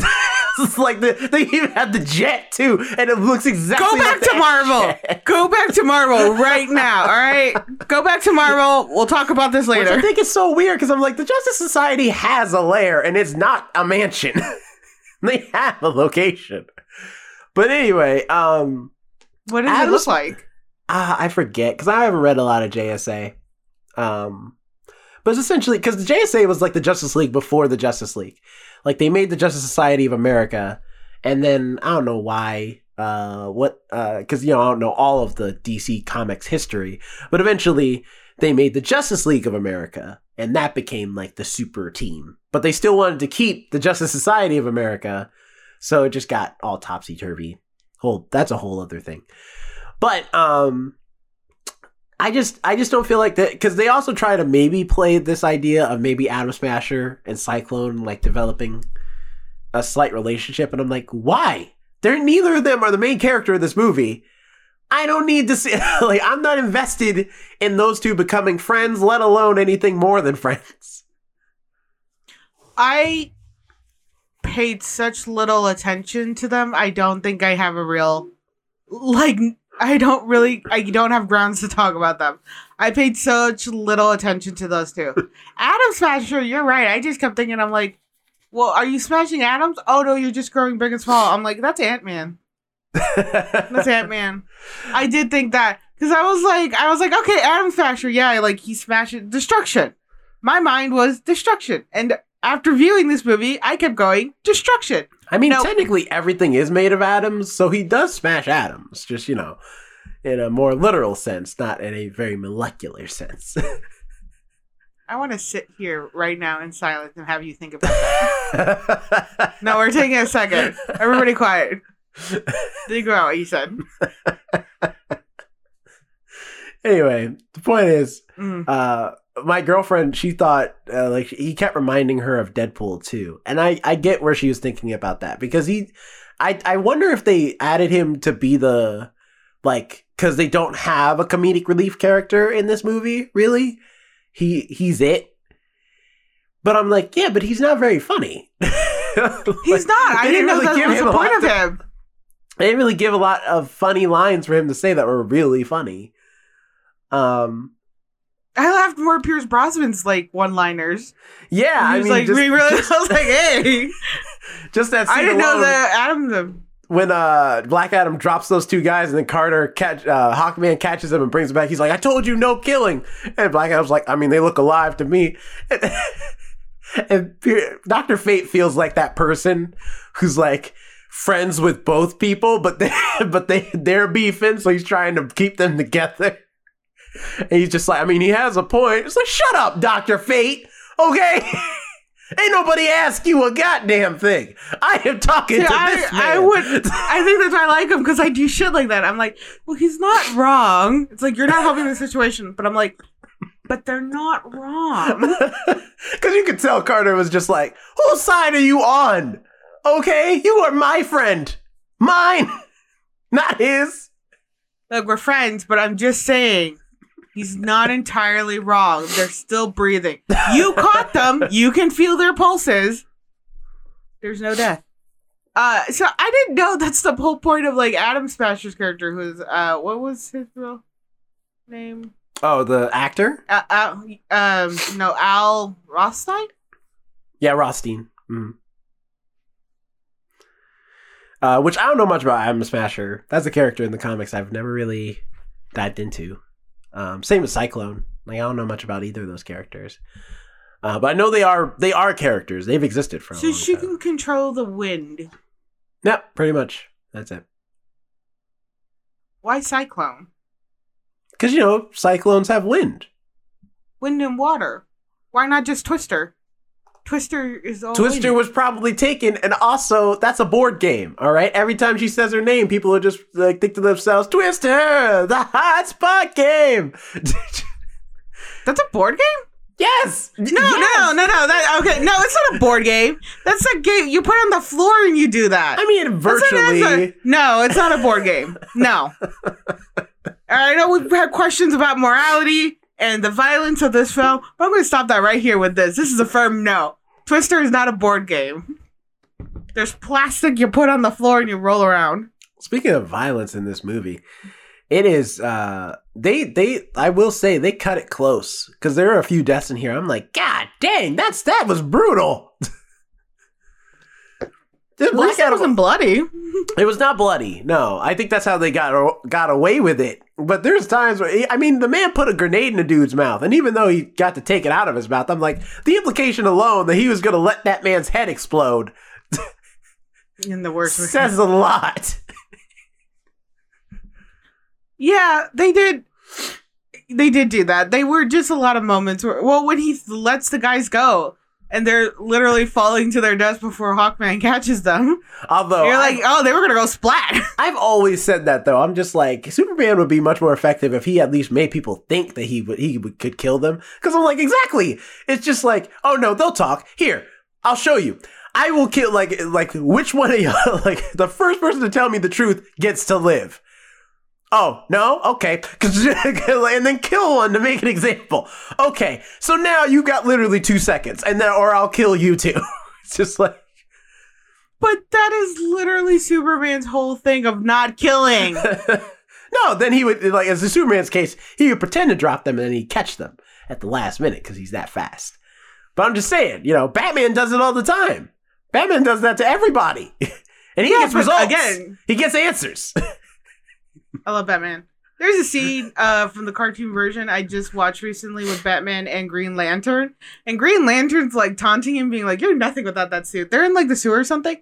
it's like the, they even have the jet too, and it looks exactly. Go back the to Marvel. jet. Go back to Marvel right now. All right. Go back to Marvel. We'll talk about this Which I think it's so weird because I'm like, the Justice Society has a lair and it's not a mansion. they have a location. But anyway, um, What does it look like? Ah, I forget because I haven't read a lot of JSA. Um, but it's essentially because the JSA was like the Justice League before the Justice League. Like they made the Justice Society of America, and then I don't know why. Uh, what? Uh, because you know I don't know all of the DC Comics history, but eventually they made the Justice League of America, and that became like the super team. But they still wanted to keep the Justice Society of America, so it just got all topsy turvy. Whole that's a whole other thing. But um I just I just don't feel like that because they also try to maybe play this idea of maybe Atom Smasher and Cyclone like developing a slight relationship, and I'm like, why? They're neither of them are the main character of this movie. I don't need to see like I'm not invested in those two becoming friends, let alone anything more than friends. I paid such little attention to them. I don't think I have a real like I don't really I don't have grounds to talk about them. I paid such little attention to those two. Atom Smasher, you're right. I just kept thinking I'm like, well, are you smashing Adams? Oh no, you're just growing big and small. I'm like, that's Ant Man. That's Ant Man. I did think that because I was like, I was like, okay, Atom Smasher, yeah, like he smashes destruction. My mind was destruction, and after viewing this movie, I kept going destruction. I mean, No. technically everything is made of atoms, so he does smash atoms, just, you know, in a more literal sense, not in a very molecular sense. I want to sit here right now in silence and have you think about that. no, we're taking a second. Everybody quiet. Think about what you said. Anyway, the point is, Mm. uh, my girlfriend, she thought, uh, like, he kept reminding her of Deadpool too. And I, I get where she was thinking about that because he, I, I wonder if they added him to be the, like, because they don't have a comedic relief character in this movie, really. He, he's it. But I'm like, yeah, but he's not very funny. He's not. I didn't know really that give was the point of to- him. they didn't really give a lot of funny lines for him to say that were really funny. Um, I laughed more at Pierce Brosnan's like one-liners. yeah, he I was mean, like, just, we really. just, I was like, hey, just that scene I didn't know that Adam. The, when uh Black Adam drops those two guys and then Carter catch uh Hawkman catches them and brings them back. He's like, "I told you no killing," and Black Adam's like, "I mean, they look alive to me." and Doctor Fate feels like that person who's like friends with both people, but they but they they're beefing, so he's trying to keep them together. And he's just like, I mean, he has a point. It's like, shut up, Doctor Fate. Okay. Ain't nobody ask you a goddamn thing. I am talking to I, this man. I would. I think that's why I like him because I do shit like that. I'm like, well, he's not wrong. It's like you're not helping the situation, but I'm like, but they're not wrong. Because you could tell Carter was just like, whose side are you on? Okay, you are my friend. Mine, not his. Look, we're friends, but I'm just saying. He's not entirely wrong. They're still breathing. You caught them. You can feel their pulses. There's no death. Uh, so I didn't know that's the whole point of like Atom Smasher's character, who's uh, what was his real name? Oh, the actor? Uh, uh, um, no, Al Rothstein. Yeah, Rothstein. Mm. Uh, which I don't know much about Atom Smasher. That's a character in the comics I've never really dived into. Um, same with Cyclone. Like I don't know much about either of those characters. Uh, but I know they are they are characters. They've existed for a So she time. can control the wind. Yep, pretty much. That's it. Why cyclone? Because you know cyclones have wind. Wind and water. Why not just Twister? Twister is all Twister was probably taken, and also that's a board game. All right, every time she says her name, people would just like think to themselves, "Twister, the hot spot game." That's a board game. yes, No, no, no, no. That okay. No, it's not a board game. That's a game you put on the floor and you do that. I mean, That's what it is. virtually. no, it's not a board game. No. I know we've had questions about morality and the violence of this film, but I'm going to stop that right here with this. This is a firm no. Twister is not a board game. There's plastic you put on the floor and you roll around. Speaking of violence in this movie, it is. uh They they. I will say they cut it close because there are a few deaths in here. I'm like, God dang, that's that was brutal. This At least it wasn't bloody. It was not bloody. No, I think that's how they got got away with it. But there's times where I mean, the man put a grenade in a dude's mouth, and even though he got to take it out of his mouth, I'm like, the implication alone that he was going to let that man's head explode In the worst says a lot. Yeah, they did. They did do that. They were just a lot of moments where, well, when he lets the guys go and they're literally falling to their deaths before Hawkman catches them, Although you're like, oh, they were gonna go splat. I've always said that though. I'm just like Superman would be much more effective if he at least made people think that he would he would, could kill them. Because I'm like, exactly. It's just like, oh no, they'll talk. Here, I'll show you. I will kill like like which one of y'all like the first person to tell me the truth gets to live. Oh no, okay, and then kill one to make an example. Okay, so now you got literally two seconds, and then or I'll kill you too. it's just like But that is literally Superman's whole thing of not killing. no, then he would like as in Superman's case, he would pretend to drop them and then he'd catch them at the last minute because he's that fast. But I'm just saying, you know, Batman does it all the time. Batman does that to everybody, and he Yeah, gets results. again- he gets answers. I love Batman. There's a scene uh, from the cartoon version I just watched recently with Batman and Green Lantern. And Green Lantern's like taunting him, being like, You're nothing without that suit. They're in like the sewer or something.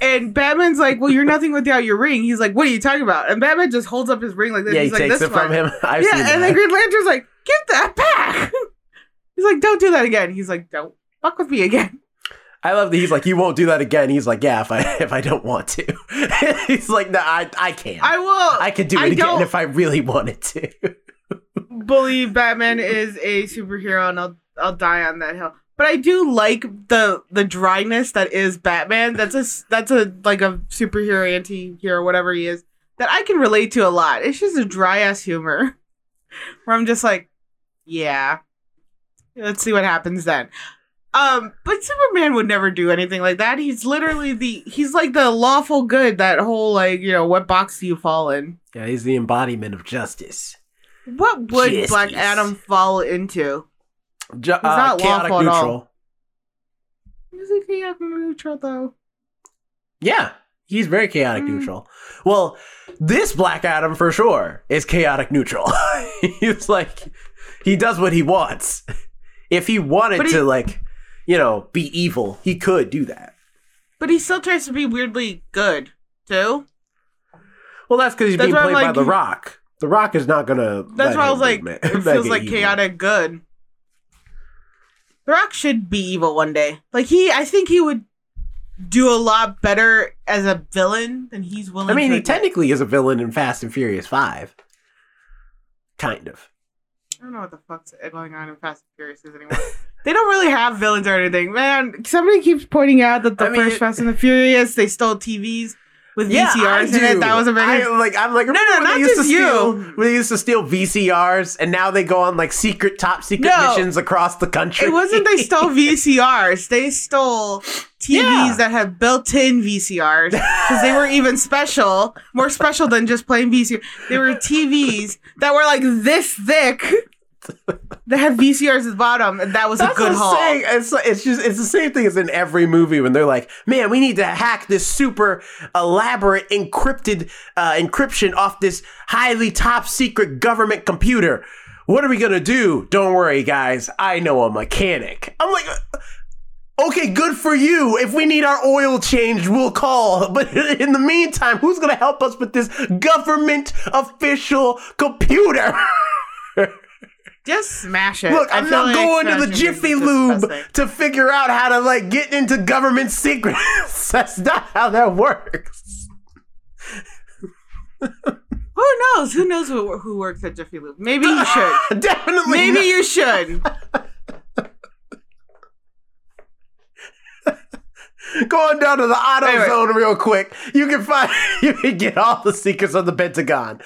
And Batman's like, Well, you're nothing without your ring. He's like, What are you talking about? And Batman just holds up his ring like this. yeah, he He's like, takes it from one. him. I've yeah, and that. then Green Lantern's like, Give that back. He's like, Don't do that again. He's like, Don't fuck with me again. I love that he's like, you won't do that again. He's like, yeah, if I if I don't want to. he's like, no, I I can't. I will I could do it I again if I really wanted to. believe Batman is a superhero, and I'll I'll die on that hill. But I do like the the dryness that is Batman. That's a that's a like a superhero, anti-hero, whatever he is. That I can relate to a lot. It's just a dry ass humor, where I'm just like, yeah, let's see what happens then. Um, but Superman would never do anything like that. He's literally the he's like the lawful good. That whole like you know what box do you fall in? yeah, he's the embodiment of justice. What would Justice. Black Adam fall into? Ju- uh, not chaotic lawful at all. neutral. Is he chaotic neutral though? Yeah, he's very chaotic Mm. neutral. Well, this Black Adam for sure is chaotic neutral. he's like, he does what he wants. If he wanted he- to, like, you know, be evil, he could do that. But he still tries to be weirdly good too. Well, that's because he's That's being played by like- The Rock. The Rock is not gonna. That's why I was like, ma- it feels like evil. chaotic good. The Rock should be evil one day. Like he, I think he would do a lot better as a villain than he's willing. To I mean, he technically is a villain in Fast and Furious Five. Kind of. I don't know what the fuck's going on in Fast and Furious anymore. they don't really have villains or anything, man. Somebody keeps pointing out that the I mean, first Fast and the Furious they stole TVs with Yeah, I VCRs in it. That was a very I, like I'm like remember no, not they used to just steal you. when they used to steal VCRs and now they go on like secret top secret No. missions across the country. It wasn't they stole VCRs. They stole TVs Yeah. that had built-in VCRs because they were even special, more special than just plain VCR. They were TVs that were like this thick. That had VCRs at the bottom, and that was That's a good haul. It's it's just it's the same thing as in every movie when they're like, man, we need to hack this super elaborate encrypted uh, encryption off this highly top secret government computer. What are we gonna do? Don't worry, guys. I know a mechanic. I'm like. Okay, good for you. If we need our oil changed, we'll call. But in the meantime, who's going to help us with this government official computer? Just smash it. Look, I'm not like going to the Jiffy Lube to figure out how to like get into government secrets. That's not how that works. Who knows? Who knows who, who works at Jiffy Lube? Maybe you should. Definitely. Maybe not. you should. Going down to the auto zone real quick. You can find you can get all the secrets of the Pentagon.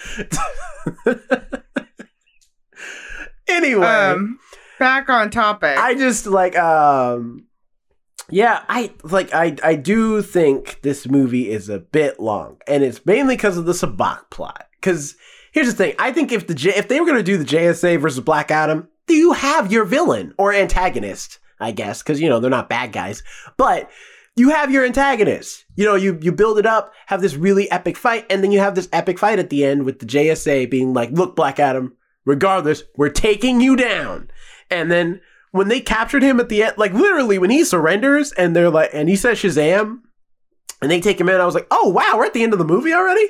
Anyway, Um, back on topic. I just like um yeah, I like I I do think this movie is a bit long and it's mainly because of the Sabbac plot. Cuz here's the thing, I think if the J- if they were going to do the JSA versus Black Adam, do you have your villain or antagonist, I guess, cuz you know, they're not bad guys. But you have your antagonist. You know, you you build it up, have this really epic fight, and then you have this epic fight at the end with the JSA being like, "Look, Black Adam, regardless, we're taking you down." And then when they captured him at the end, like literally when he surrenders and they're like, and he says Shazam, and they take him in, I was like, "Oh wow, we're at the end of the movie already."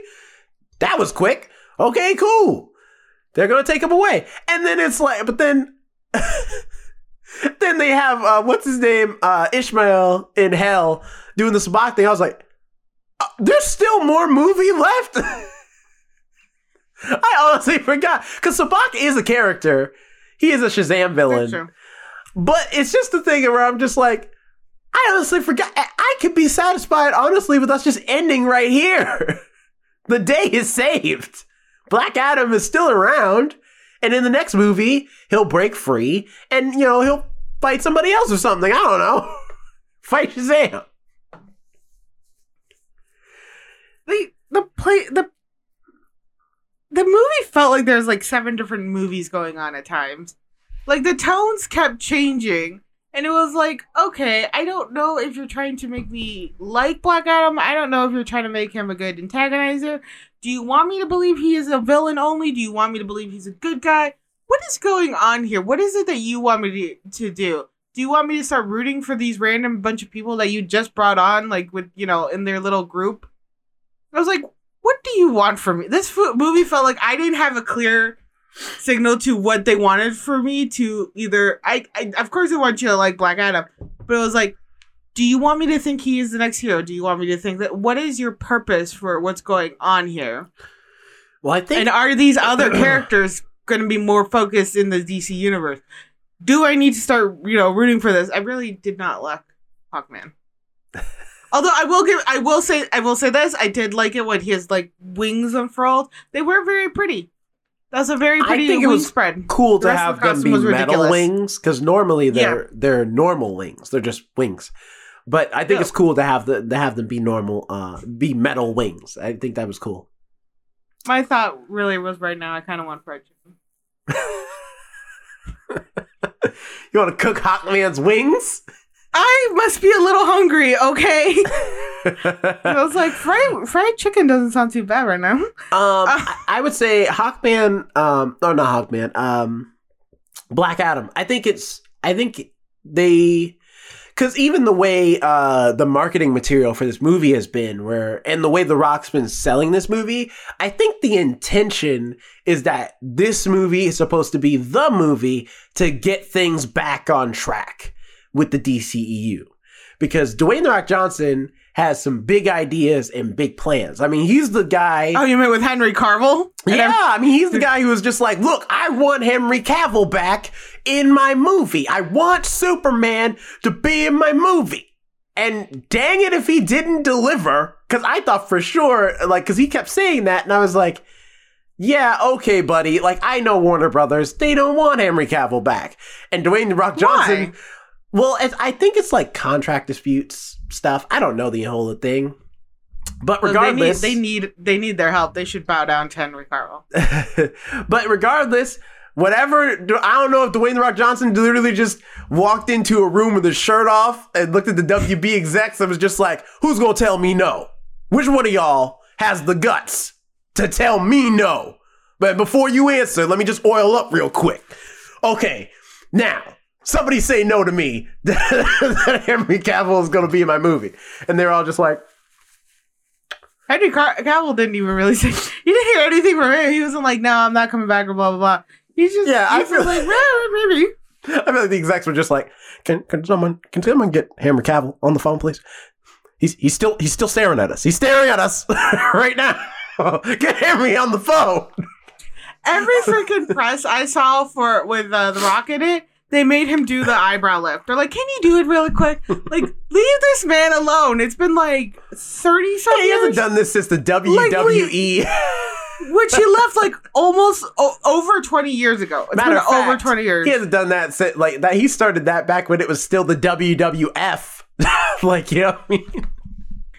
That was quick. Okay, cool. They're gonna take him away, and then it's like, but then. then they have uh, what's his name uh, Ishmael in hell doing the Sabbac thing. I was like, uh, there's still more movie left. I honestly forgot because Sabbac is a character. He is a Shazam villain, but it's just the thing where I'm just like, I honestly forgot. I, I could be satisfied honestly with us just ending right here. the day is saved. Black Adam is still around. And in the next movie, he'll break free and, you know, he'll fight somebody else or something. I don't know. fight Shazam. the the play the the movie felt like there's like seven different movies going on at times. Like the tones kept changing. And it was like, okay, I don't know if you're trying to make me like Black Adam. I don't know if you're trying to make him a good antagonizer. Do you want me to believe he is a villain only? Do you want me to believe he's a good guy? What is going on here? What is it that you want me to, to do? Do you want me to start rooting for these random bunch of people that you just brought on, like with, you know, in their little group? I was like, you want from me? This movie felt like I didn't have a clear signal to what they wanted for me to either I, I of course I want you to like Black Adam, but it was like, do you want me to think he is the next hero? Do you want me to think that what is your purpose for what's going on here? Well, I think And are these other characters going to be more focused in the DC universe? Do I need to start, you know, rooting for this? I really did not like Hawkman. Although I will give, I will say, I will say this: I did like it when his like wings unfurled. They were very pretty. That's a very I pretty think it wing was spread. cool The to rest have the them be metal ridiculous. wings because normally they're they're normal wings. They're just wings. But I think Yeah. it's cool to have the to have them be normal, uh, be metal wings. I think that was cool. My thought really was right now. I kind of want fried chicken. You want to cook Hawkman's wings? I must be a little hungry. Okay, I was like, fried fried chicken doesn't sound too bad right now. Um, I I would say Hawkman. Um, or not Hawkman. Um, Black Adam. I think it's. I think they, because even the way uh the marketing material for this movie has been, where and the way The Rock's been selling this movie, I think the intention is that this movie is supposed to be the movie to get things back on track with the DCEU, because Dwayne The Rock Johnson has some big ideas and big plans. I mean, he's the guy. Oh, you meant with Henry? And Yeah, I mean, he's the guy who was just like, look, I want Henry Cavill back in my movie. I want Superman to be in my movie. And dang it if he didn't deliver, because I thought for sure, like, because he kept saying that, and I was like, yeah, okay, buddy. Like, I know Warner Brothers, they don't want Henry Cavill back. And Dwayne The Rock Johnson, Why? Well, it's, I think it's like contract disputes stuff. I don't know the whole thing. But regardless, they need, they need they need their help. They should bow down to Henry Carville. but regardless, whatever, I don't know if Dwayne The Rock Johnson literally just walked into a room with his shirt off and looked at the WB execs and was just like, who's gonna tell me no? Which one of y'all has the guts to tell me no? But before you answer, let me just oil up real quick. Okay, now, somebody say no to me that Henry Cavill is gonna be in my movie. And they're all just like, Henry Car- Cavill didn't even really say. He didn't hear anything from him. He wasn't like, "No, I'm not coming back," or blah blah blah. He's just Yeah, I he's feel- just like, "Yeah, maybe." I feel like the execs were just like, can, can someone can someone get Henry Cavill on the phone, please? He's he's still he's still staring at us. He's staring at us right now. get Henry on the phone. Every freaking press I saw for with uh, the Rock in it, they made him do the eyebrow lift. They're like, "Can you do it really quick? Like, leave this man alone." It's been like thirty something He hasn't done this since the Like, WWE. which he left like almost o- over twenty years ago. It's Matter been of over twenty years. he hasn't done that since like that. He started that back when it was still the WWF. like you know, what I mean?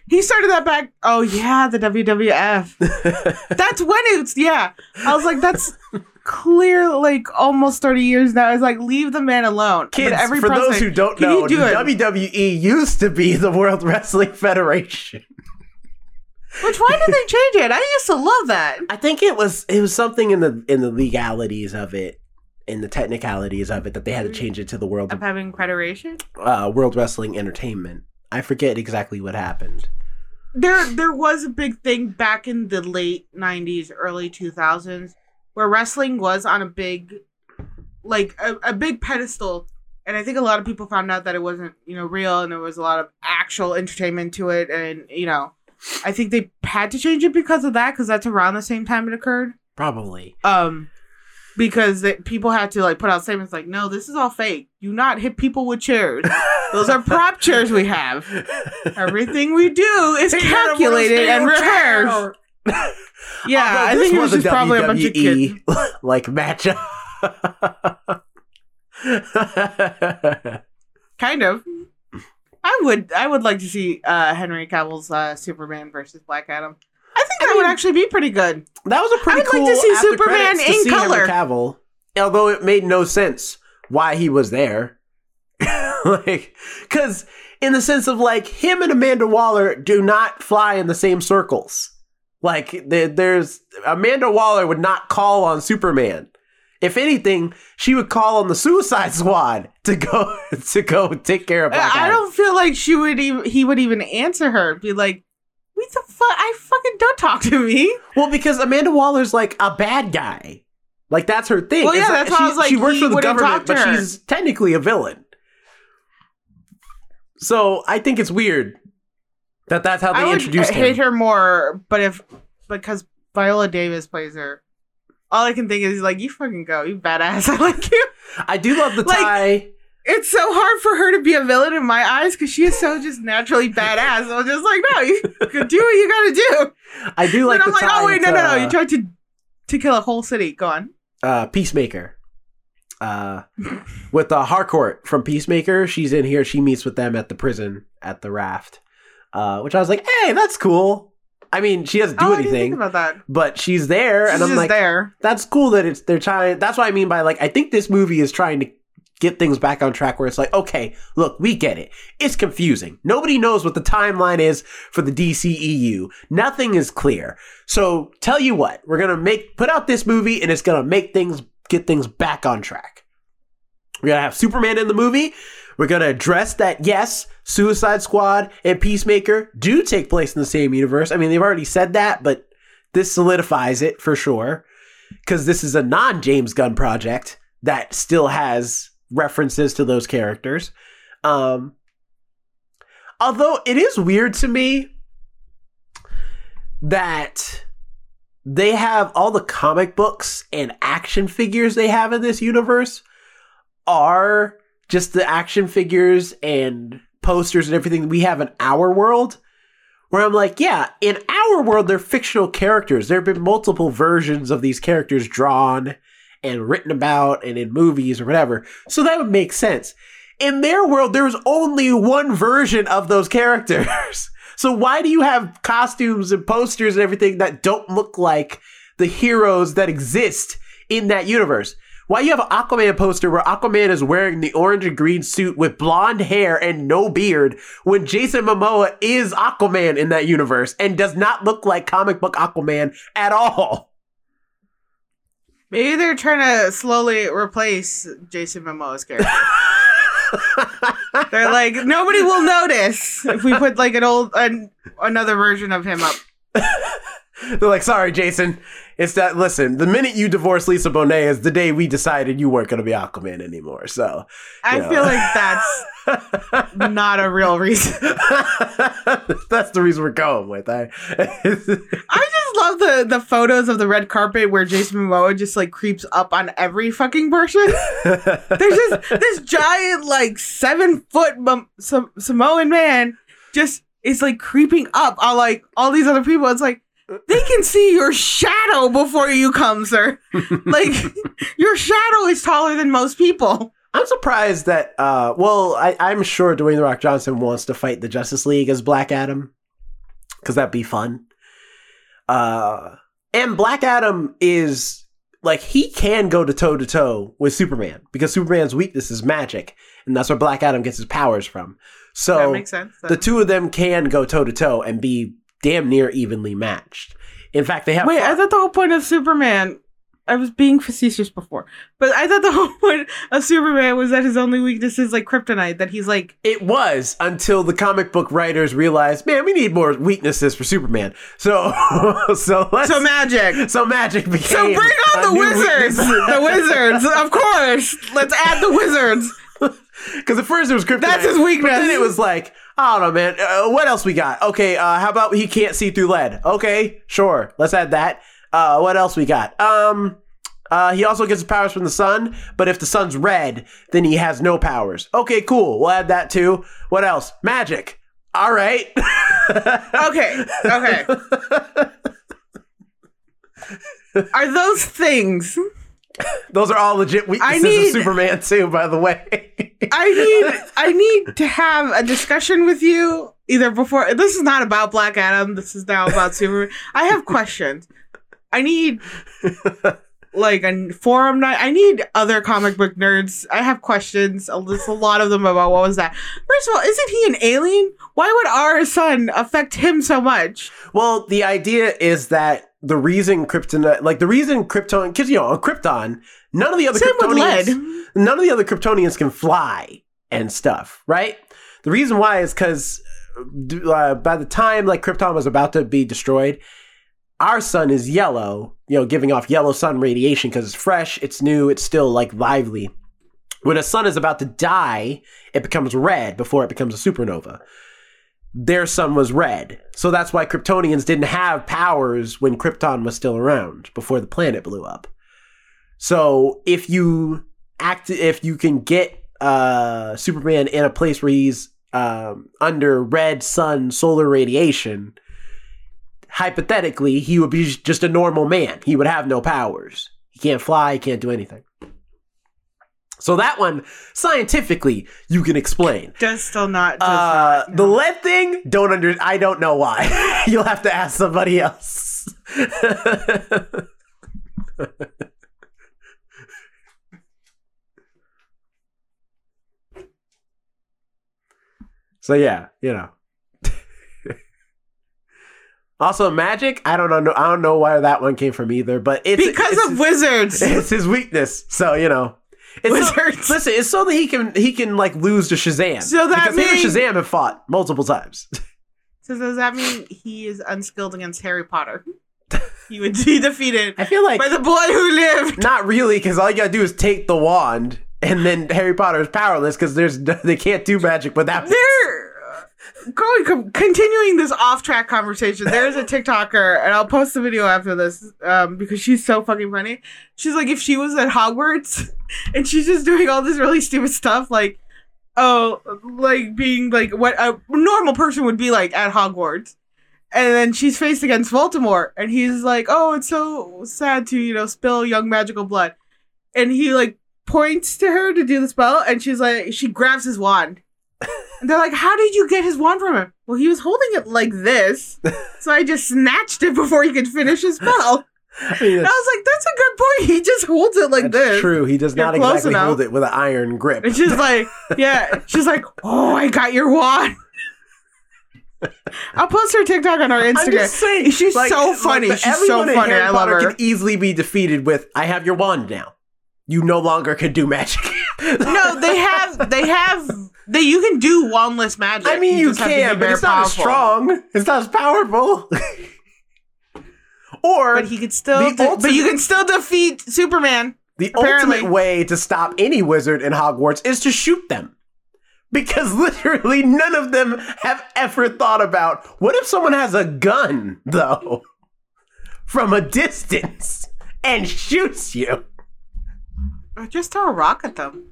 He started that back. Oh yeah, the WWF. that's when it's yeah. I was like, that's clear, like almost thirty years now. It's like leave the man alone. But kids. every for those who don't know, do the it? WWE used to be the World Wrestling Federation. Which why did they change it? I used to love that. I think it was it was something in the in the legalities of it, in the technicalities of it, that they had to change it to the World Of having federation. uh, World Wrestling Entertainment. I forget exactly what happened. There, there was a big thing back in the late '90s, early 2000s, where wrestling was on a big, like a, a big pedestal, and I think a lot of people found out that it wasn't, you know, real, and there was a lot of actual entertainment to it, and you know, I think they had to change it because of that, because that's around the same time it occurred. Probably. Um, because they, people had to like put out statements like, "No, this is all fake. Do not hit people with chairs. Those are prop chairs we have. Everything we do is calculated and rehearsed." Yeah, I think it was just probably a bunch of kids. Like matchup. Kind of. I would, I would like to see uh, Henry Cavill's uh, Superman versus Black Adam. I think I that would actually be pretty good. That was a pretty I would like cool. to see Superman in see Henry color. Cavill, although it made no sense why he was there. like, because in the sense of like him and Amanda Waller do not fly in the same circles. Like, there's Amanda Waller would not call on Superman. If anything, she would call on the Suicide Squad to go to go take care of. Black I Adam. don't feel like she would even he would even answer her. Be like, "What the fuck? I fucking don't talk to me." Well, because Amanda Waller's like a bad guy. Like that's her thing. Well, It's yeah, like that's why I was like, she works for the government, but she's technically a villain. So I think it's weird that that's how they I would introduced hate him. her more, but if because Viola Davis plays her, all I can think is like, "You fucking go, you badass." I like you. I do love the Like- tie. It's so hard for her to be a villain in my eyes because she is so just naturally badass. I'm just like, no, you could do what you gotta do. I do like and the I'm like, tie. oh wait, no, no, no, you uh, tried to to kill a whole city. Go on. uh, Peacemaker. Uh, with uh, Harcourt from Peacemaker, she's in here. She meets with them at the prison at the raft, uh, which I was like, "Hey, that's cool." I mean, she doesn't do oh, I didn't think anything, about that. but she's there, She's and I'm like, there. that's cool that it's they're trying that's what i mean by like i think this movie is trying to get things back on track where it's like okay look we get it it's confusing nobody knows what the timeline is for the dceu nothing is clear so tell you what we're gonna make put out this movie and it's gonna make things get things back on track we're gonna have superman in the movie we're gonna address that. Yes suicide squad and peacemaker do take place in the same universe. I mean they've already said that but this solidifies it for sure. Because this is a non James Gunn project that still has references to those characters. Um, although it is weird to me that they have all the comic books and action figures they have in this universe are just the action figures and posters and everything we have in our world where I'm like, yeah, in our world, they're fictional characters. There have been multiple versions of these characters drawn and written about and in movies or whatever. So that would make sense. In their world, there's only one version of those characters. so why do you have costumes and posters and everything that don't look like the heroes that exist in that universe? Why you have an Aquaman poster where Aquaman is wearing the orange and green suit with blonde hair and no beard when Jason Momoa is Aquaman in that universe and does not look like comic book Aquaman at all? Maybe they're trying to slowly replace Jason Momoa's character. they're like, nobody will notice if we put like an old an, another version of him up. They're like, sorry, Jason. It's that. Listen, the minute you divorced Lisa Bonet is the day we decided you weren't going to be Aquaman anymore. So I Yeah. feel like that's not a real reason. that's the reason we're going with. I, I just love the the photos of the red carpet where Jason Momoa just like creeps up on every fucking person. There's just this giant like seven foot Mom- Sam- Samoan man just is like creeping up on like all these other people. It's like they can see your shadow before you come, sir. like your shadow is taller than most people. I'm surprised that. Uh, well, I, I'm sure Dwayne the Rock Johnson wants to fight the Justice League as Black Adam because that'd be fun. Uh, and Black Adam is like he can go to toe to toe with Superman because Superman's weakness is magic, and that's where Black Adam gets his powers from. So that makes sense. the two of them can go toe to toe and be damn near evenly matched. In fact, they have Wait, I thought the whole point of Superman. I was being facetious before, but I thought the whole point of Superman was that his only weakness is like kryptonite. That he's like, It was until the comic book writers realized, man, we need more weaknesses for Superman. So, so let's so magic. so magic became. So bring on the wizards. the wizards, of course. Let's add the wizards. Because at first it was kryptonite. That's his weakness. But then it was like, I don't know, man. Uh, what else we got? Okay, uh, how about he can't see through lead? Okay, sure. Let's add that. Uh, what else we got? Um, uh, he also gets powers from the sun, but if the sun's red, then he has no powers. Okay, cool. We'll add that too. What else? Magic. All right. Okay, okay. Are those things? Those are all legit weaknesses need- of Superman too, by the way. I need I need to have a discussion with you either before. This is not about Black Adam. This is now about Superman. I have questions. I need like a forum night. I need other comic book nerds. I have questions. There's a lot of them about what was that. First of all, isn't he an alien? Why would our sun affect him so much? Well, the idea is that the reason Krypton, like the reason Krypton, because you know on Krypton, none of the other Same Kryptonians, none of the other Kryptonians can fly and stuff, right? The reason why is because uh, by the time like Krypton was about to be destroyed, our sun is yellow, you know, giving off yellow sun radiation because it's fresh, it's new, it's still like lively. When a sun is about to die, it becomes red before it becomes a supernova. Their sun was red. So that's why Kryptonians didn't have powers when Krypton was still around before the planet blew up. So if you act if you can get uh Superman in a place where he's um under red sun solar radiation, hypothetically he would be just a normal man. He would have no powers. He can't fly, he can't do anything. So that one scientifically you can explain. Does still not. Does Uh, not, the lead thing, don't under. I don't know why. You'll have to ask somebody else. so yeah, you know. also, magic. I don't know. I don't know where that one came from either. But it's because it's, of wizards. it's his weakness. So you know. It's so, listen, it's so that he can he can like lose to Shazam. So that because means- Shazam have fought multiple times. So does that mean he is unskilled against Harry Potter? He would be defeated I feel like by the boy who lived. not really, because all you gotta do is take the wand, and then Harry Potter is powerless because there's they can't do magic without. There, going continuing this off-track conversation. There's a TikToker, and I'll post the video after this um, because she's so fucking funny. She's like, if she was at Hogwarts, and she's just doing all this really stupid stuff, like, oh, like being like what a normal person would be like at Hogwarts. And then she's faced against Voldemort, and he's like, "Oh, it's so sad to you know spill young magical blood," and he like points to her to do the spell, and she's like, she grabs his wand, and they're like, "How did you get his wand from him?" Well, he was holding it like this, so I just snatched it before he could finish his spell. I mean, I was like, "That's a good point." He just holds it like that's this. true. He does You're not exactly enough. hold it with an iron grip. And she's like, "Yeah." She's like, "Oh, I got your wand." I'll post her TikTok on our Instagram. Saying, She's so funny. the- She's so funny. I love her. Can easily be defeated with "I have your wand now." You no longer can do magic. no, they have they have they you can do wandless magic. I mean, you, just have to be can, but it's not as strong. It's not as powerful. or But he could still de- but you can still defeat Superman. The Apparently. ultimate way to stop any wizard in Hogwarts is to shoot them. Because literally none of them have ever thought about what if someone has a gun, though, from a distance and shoots you? Or just throw a rock at them.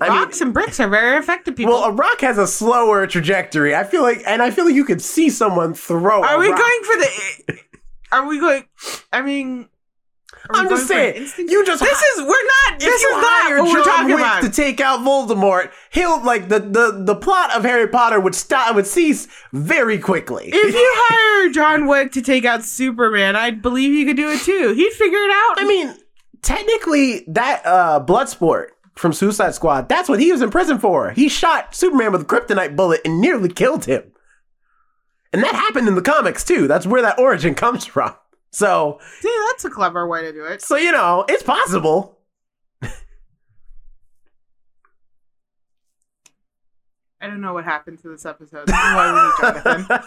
I mean, Rocks and bricks are very effective people. well, a rock has a slower trajectory. I feel like, and I feel like you could see someone throw. are we rock. going for the are we going I mean I'm just going for an saying. You just This is we're not If this is not what we're John talking Wick about. to take out Voldemort, he'll like the, the the plot of Harry Potter would stop would cease very quickly. if you hire John Wick to take out Superman, I believe he could do it too. He'd figure it out. I mean, technically, that uh, Bloodsport from Suicide Squad, that's what he was in prison for. He shot Superman with a kryptonite bullet and nearly killed him. And that happened in the comics too. That's where that origin comes from. So, See, that's a clever way to do it. so you know, it's possible. I don't know what happened to this episode. This is why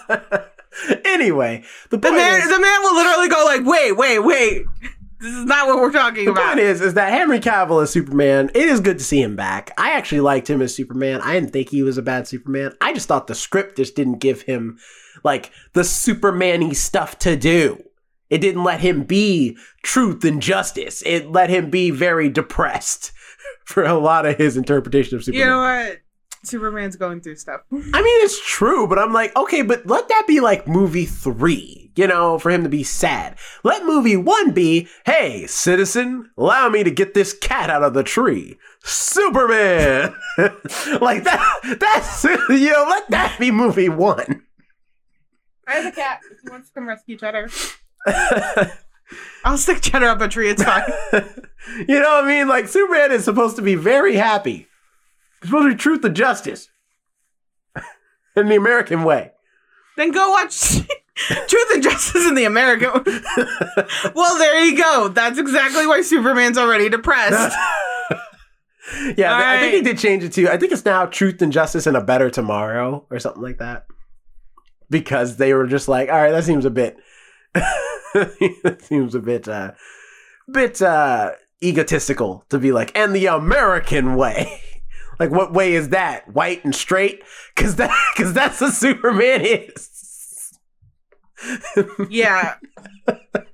we anyway, the The man, is, the man will literally go like, "Wait, wait, wait! This is not what we're talking the about." point is, is that Henry Cavill as Superman. It is good to see him back. I actually liked him as Superman. I didn't think he was a bad Superman. I just thought the script just didn't give him like the Superman-y stuff to do. It didn't let him be truth and justice. It let him be very depressed for a lot of his interpretation of Superman. you know what? Superman's going through stuff. I mean, it's true, but I'm like, okay, but let that be like movie three, you know, for him to be sad. Let movie one be, hey, citizen, allow me to get this cat out of the tree. Superman! like that, that's, you know, let that be movie one. I have a cat. If he wants to come rescue Cheddar, I'll stick Cheddar up a tree. It's fine. you know what I mean? Like, Superman is supposed to be very happy. He's supposed to be truth and justice. In the American way. then go watch Truth and Justice in the American. well, there you go. That's exactly why Superman's already depressed. yeah, All I think right. they did change it to. I think it's now Truth and Justice and a Better Tomorrow or something like that. Because they were just like, all right, that seems a bit, that seems a bit, uh, bit uh, egotistical to be like, and the American way. Like, what way is that? White and straight? Because that, because that's what Superman is. yeah,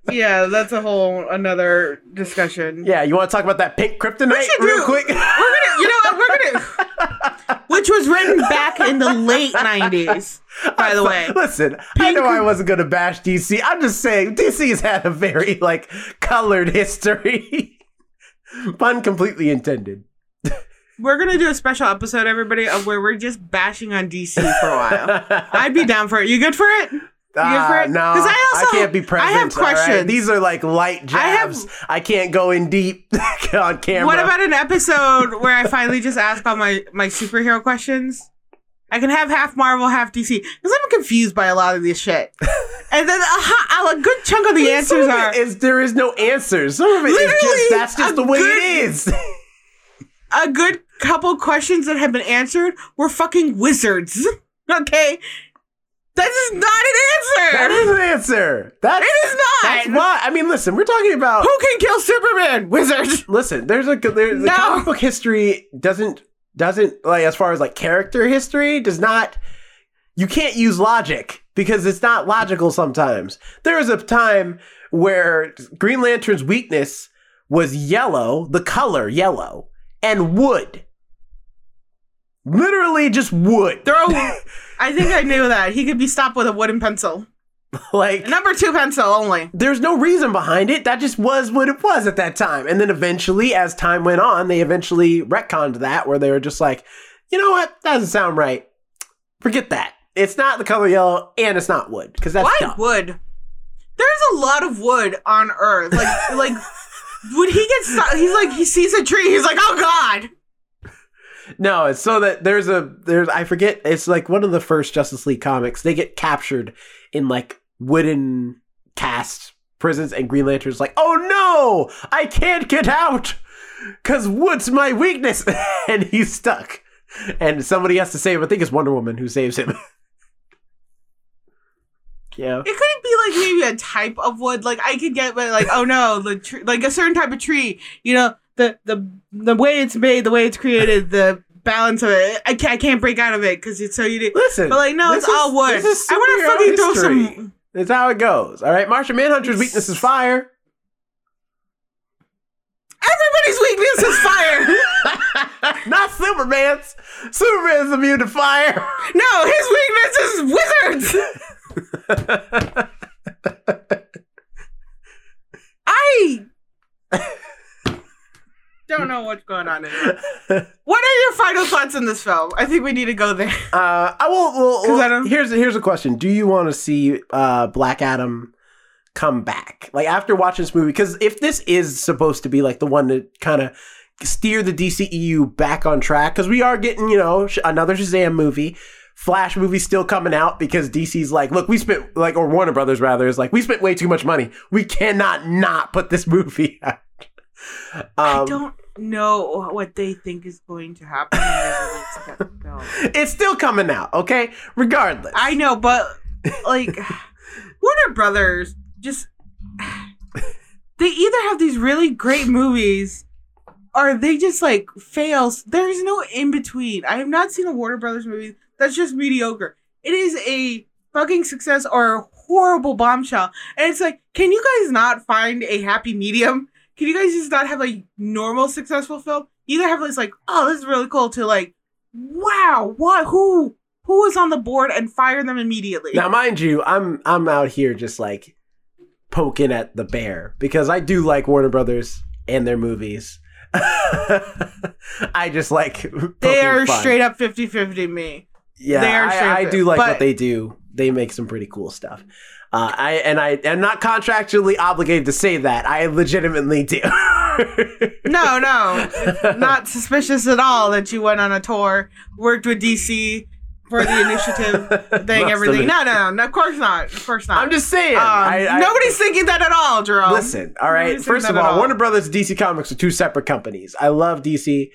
yeah. That's a whole another discussion. yeah, you want to talk about that pink kryptonite real do- quick? We're gonna, you know what? We're gonna, which was written back in the late '90s. By the way, Listen, I know I wasn't gonna bash DC. I'm just saying DC has had a very like colored history. Pun completely intended. We're gonna do a special episode, everybody, of where we're just bashing on DC for a while. I'd be down for it. You good for it? Ah, it? no, I also- can't be I present. have all right? questions. These are like light I have- jabs. I, can't go in deep on camera. What about an episode where I finally just ask all my my superhero questions? I can have half Marvel, half DC because I'm confused by a lot of this shit. And then a, ho- a good chunk of the answers of are is there is no answers. Some of it is Literally, just that's just the way good- it is. a good couple questions that have been answered were fucking wizards. Okay, that is not an answer. That is an answer. That It is not. That's why. I mean, listen, we're talking about Who can kill Superman? Wizards. listen there's a there's the No. comic book history doesn't doesn't like as far as like character history does not you can't use logic because it's not logical sometimes there was a time where green lantern's weakness was yellow the color yellow and wood literally just wood Throw. I think I knew that he could be stopped with a wooden pencil, like number two pencil only. there's no reason behind it. That just was what it was at that time. And then eventually, as time went on, they eventually retconned that where they were just like, you know what? That doesn't sound right. Forget that. It's not the color yellow and it's not wood because that's Why dumb. wood? There's a lot of wood on Earth. Like, like when he gets stuck, he's like he sees a tree. He's like, oh god. No, it's so that there's a there's I forget. It's like one of the first Justice League comics. They get captured in like wooden cast prisons, and Green Lantern's like, oh no, I can't get out because wood's my weakness, and he's stuck. And somebody has to save. him. I think it's Wonder Woman who saves him. yeah. It couldn't be like maybe a type of wood. Like I could get, but like oh no, the tree, like a certain type of tree. You know, the the the way it's made, the way it's created, the balance of it. I can't, I can't break out of it because it's so unique. Listen, But like no, it's all is- wood. I want to fucking throw some. It's how it goes. All right. Martian Manhunter's weakness is fire. Everybody's weakness is fire. Not Superman's. Superman's immune to fire. no, his weakness is wizards. I don't know what's going on anymore. What are your final thoughts on this film? I think we need to go there. Uh, I will. Well, 'Cause I don't- here's here's a question: Do you want to see uh, Black Adam come back? Like after watching this movie, because if this is supposed to be like the one to kind of steer the DCEU back on track, because we are getting you know sh- another Shazam movie. Flash movie still coming out because DC's like, look, we spent like, or Warner Brothers rather is like, we spent way too much money. We cannot not put this movie out. I Um, don't know what they think is going to happen when they release that film. it's still coming out, okay? Regardless, I know, but like Warner Brothers just they either have these really great movies or they just like fails. There's no in between. I have not seen a Warner Brothers movie that's just mediocre. It is a fucking success or a horrible bombshell. And it's like, can you guys not find a happy medium? Can you guys just not have like normal successful film? Either have this like, oh, this is really cool to like wow, what? Who? Who was on the board and fire them immediately? Now, mind you, I'm I'm out here just like poking at the bear because I do like Warner Brothers and their movies. I just like they are fun. straight up 50-50 me. Yeah, they are I, I do like but- what they do. They make some pretty cool stuff. Uh, I and I am not contractually obligated to say that. I legitimately do. No, no, not suspicious at all that you went on a tour, worked with DC for the initiative thing, everything. No, no, no, of course not. Of course not. I'm just saying. Um, I, I, nobody's thinking that at all, Jerome. Listen, all right. First of all, all. Warner Brothers, DC Comics are two separate companies. I love DC.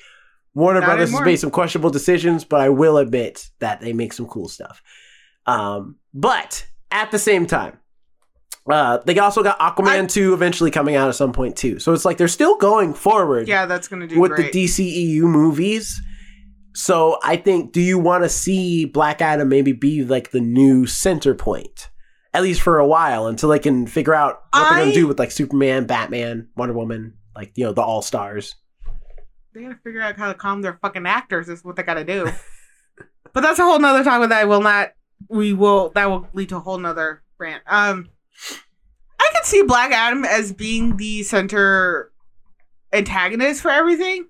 Warner Not Brothers anymore. has made some questionable decisions, but I will admit that they make some cool stuff. Um, but at the same time, uh, they also got Aquaman I- 2 eventually coming out at some point too. So it's like they're still going forward Yeah, that's gonna do with great. the DCEU movies. So I think, do you want to see Black Adam maybe be like the new center point, at least for a while, until they can figure out what they're gonna do with like Superman, Batman, Wonder Woman, like you know the All Stars. they gotta figure out how to calm their fucking actors. Is what they gotta do. but that's a whole nother topic that I will not. We will. That will lead to a whole nother rant. Um, I could see Black Adam as being the center antagonist for everything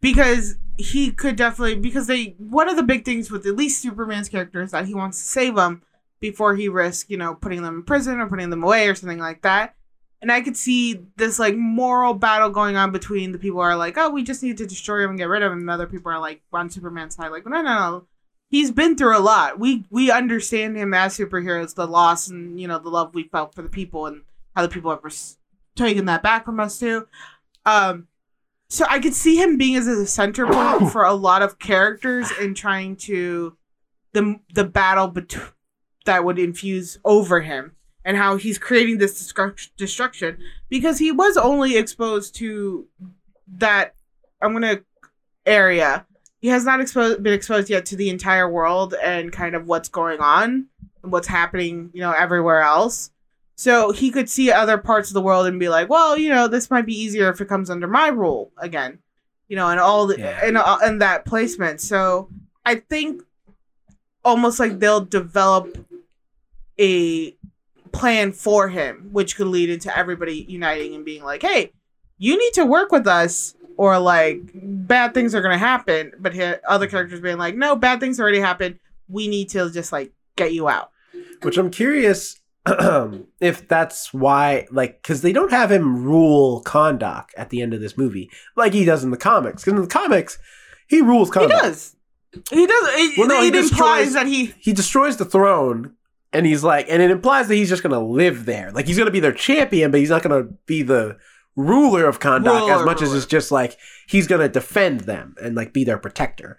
because he could definitely because they one of the big things with at least Superman's character is that he wants to save them before he risks you know putting them in prison or putting them away or something like that. And I could see this like moral battle going on between the people are like, oh, we just need to destroy him and get rid of him, and other people are like on Superman's side, like, no, no, no. He's been through a lot. We we understand him as superheroes, the loss and you know the love we felt for the people and how the people have res- taken that back from us too. Um, so I could see him being as a center point for a lot of characters and trying to the the battle that would infuse over him and how he's creating this destruct- destruction because he was only exposed to that I'm gonna area. He has not exposed been exposed yet to the entire world and kind of what's going on and what's happening, you know, everywhere else. So he could see other parts of the world and be like, well, you know, this might be easier if it comes under my rule again, you know, and all the Yeah. and uh, and that placement. So I think almost like they'll develop a plan for him, which could lead into everybody uniting and being like, "Hey, you need to work with us." Or like bad things are gonna happen, but he, other mm-hmm. characters being like, "No, bad things already happened. We need to just like get you out." Which I'm curious if that's why, like, because they don't have him rule Kahndaq at the end of this movie like he does in the comics. Because in the comics, he rules Kahndaq. He does. He does. It, Well, no, he it implies destroys- that he. he destroys the throne and he's like and it implies that he's just gonna live there like he's gonna be their champion but he's not gonna be the ruler of Kahndaq as Ruler, much as it's just like he's gonna defend them and like be their protector.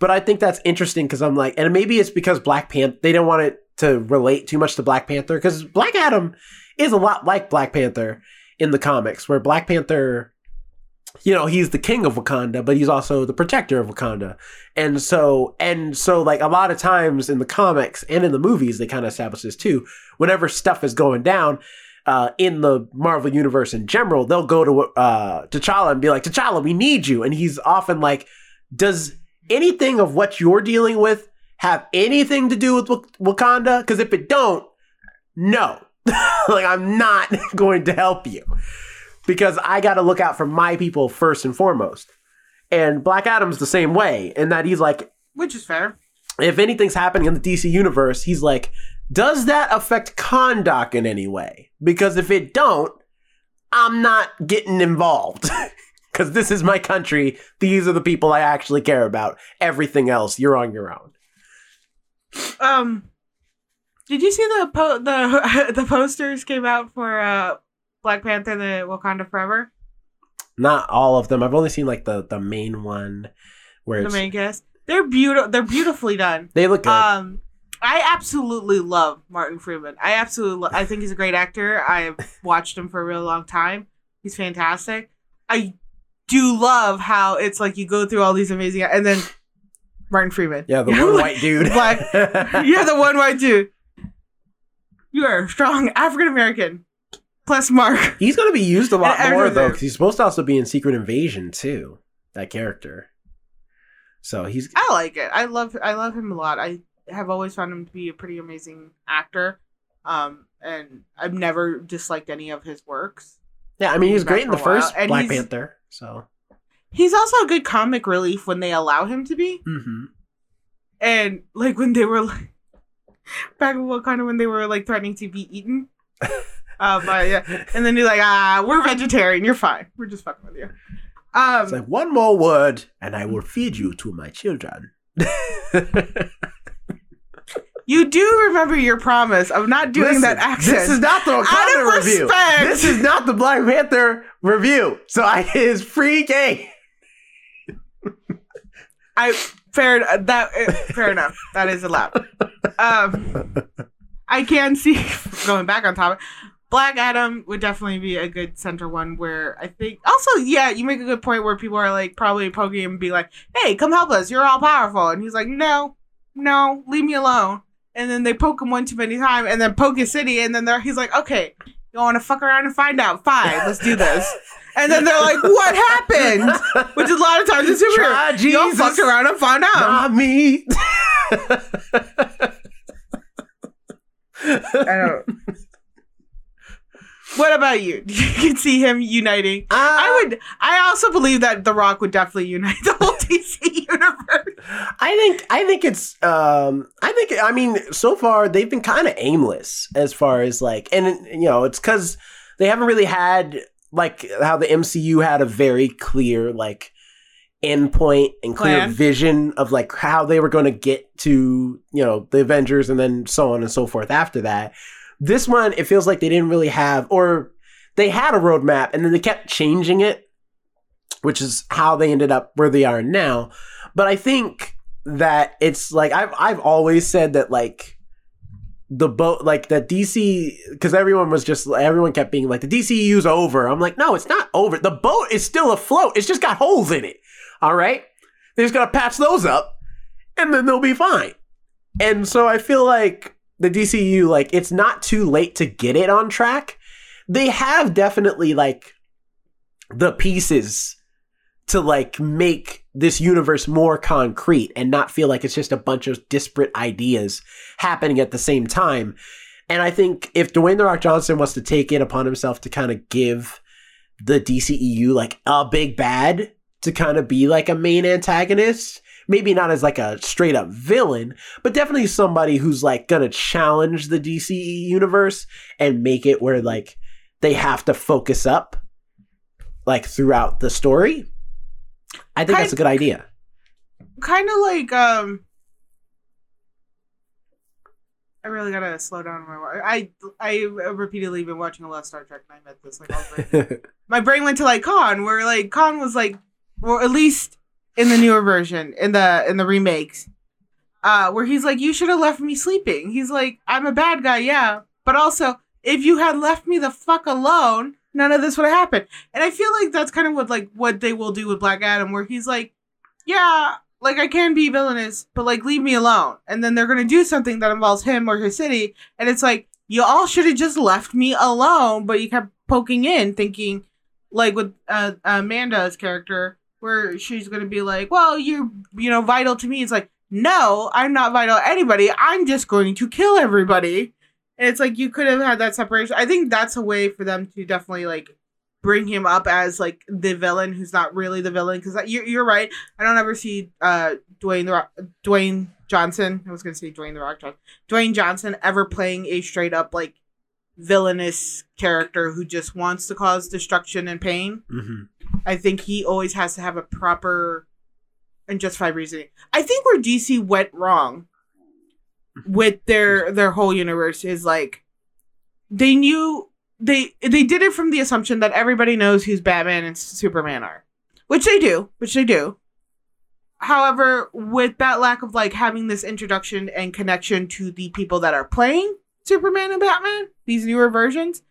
But i think that's interesting because i'm like and maybe it's because black panther they don't want it to relate too much to black panther because black adam is a lot like black panther in the comics where black panther you know he's the king of wakanda but he's also the protector of wakanda. And so and so like a lot of times in the comics and in the movies they kind of establish this too. Whenever stuff is going down uh, in the Marvel universe in general, they'll go to uh, T'Challa and be like, "T'Challa, we need you," and he's often like, "Does anything of what you're dealing with have anything to do with Wak- Wakanda? Because if it don't, no, like I'm not going to help you because I got to look out for my people first and foremost." And Black Adam's the same way, in that he's like, Which is fair. If anything's happening in the DC universe, he's like, does that affect Kahndaq in any way? Because if it don't, I'm not getting involved. Because this is my country. These are the people I actually care about. Everything else, you're on your own. Um, did you see the po- the the posters came out for uh Black Panther and the Wakanda Forever? Not all of them. I've only seen like the the main one where The main cast. They're beautiful. They're beautifully done. they look good. Um, I absolutely love Martin Freeman. I absolutely, lo- I think he's a great actor. I've watched him for a really long time. He's fantastic. I do love how it's like you go through all these amazing, and then Martin Freeman. yeah, the one white dude. Black. You're the one white dude. You are a strong African American. Plus Mark. He's gonna be used a lot more though, because he's supposed to also be in Secret Invasion too. That character. So he's I like it. I love I love him a lot. I have always found him to be a pretty amazing actor. Um, and I've never disliked any of his works. yeah. I mean, he was He's great in the for a while, first and Black Panther. So He's also a good comic relief when they allow him to be. hmm And like when they were like back in Wakanda when they were like threatening to be eaten. Uh, but yeah, and then you're like, ah, we're vegetarian. You're fine. We're just fucking with you. Um, it's like one more word, and I will feed you to my children. you do remember your promise of not doing Listen, that accent. This is not the Out Wakanda of review. respect. This is not the Black Panther review. So I is free game. I fair uh, that uh, fair enough. That is allowed. Um, I can see going back on topic. Black Adam would definitely be a good center one where I think also yeah you make a good point where people are like probably poking him and be like hey come help us. You're all powerful. And he's like no no leave me alone. And then they poke him one too many times and then poke his city and then they're, he's like okay you want to fuck around and find out? Fine let's do this. And then they're like what happened? Which is a lot of times in Try superhero you all Jesus. fucked around and found out. Not me. I don't. What about you? You can see him uniting. I would. I also believe that The Rock would definitely unite the whole DC universe. I think I think it's um I think I mean so far they've been kind of aimless as far as like and you know it's cuz they haven't really had like how the MCU had a very clear like endpoint and clear Plan. vision of like how they were going to get to you know the Avengers and then so on and so forth after that. This one it feels like they didn't really have or they had a roadmap and then they kept changing it which is how they ended up where they are now. But I think that it's like I've I've always said that like the boat like that DC because everyone was just everyone kept being like the DCU's over. I'm like, no, it's not over. The boat is still afloat. It's just got holes in it. All right, they just gotta patch those up, and then they'll be fine. And so I feel like the DCU like it's not too late to get it on track. They have definitely like the pieces to like make this universe more concrete and not feel like it's just a bunch of disparate ideas happening at the same time. And I think if Dwayne the Rock Johnson wants to take it upon himself to kind of give the DCEU like a big bad to kind of be like a main antagonist, maybe not as like a straight up villain, but definitely somebody who's like gonna challenge the DCE universe and make it where like they have to focus up like throughout the story. I think that's a good idea. Kind of like um. I really gotta slow down my. I I repeatedly been watching a lot of Star Trek, and I met this like all my brain went to like Khan, where like Khan was like, or at least in the newer version, in the in the remakes, uh, where he's like, you should have left me sleeping. He's like, I'm a bad guy, yeah, but also if you had left me the fuck alone, none of this would have happened. And I feel like that's kind of what like what they will do with Black Adam, where he's like, yeah, like I can be villainous, but like leave me alone. And then they're gonna do something that involves him or his city, and it's like you all should have just left me alone, but you kept poking in, thinking like with uh, Amanda's character, where she's gonna be like, well, you're you know vital to me. It's like no, I'm not vital to anybody. I'm just going to kill everybody. And it's like you could have had that separation. I think that's a way for them to definitely like bring him up as like the villain who's not really the villain because you're, you're right i don't ever see uh dwayne the rock dwayne johnson i was gonna say dwayne the rock johnson dwayne johnson ever playing a straight up like villainous character who just wants to cause destruction and pain Mhm. I think he always has to have a proper and justified reasoning i think where dc went wrong with their their whole universe is like they knew they they did it from the assumption that everybody knows who's Batman and Superman are, which they do, which they do. However, with that lack of like having this introduction and connection to the people that are playing Superman and Batman, these newer versions,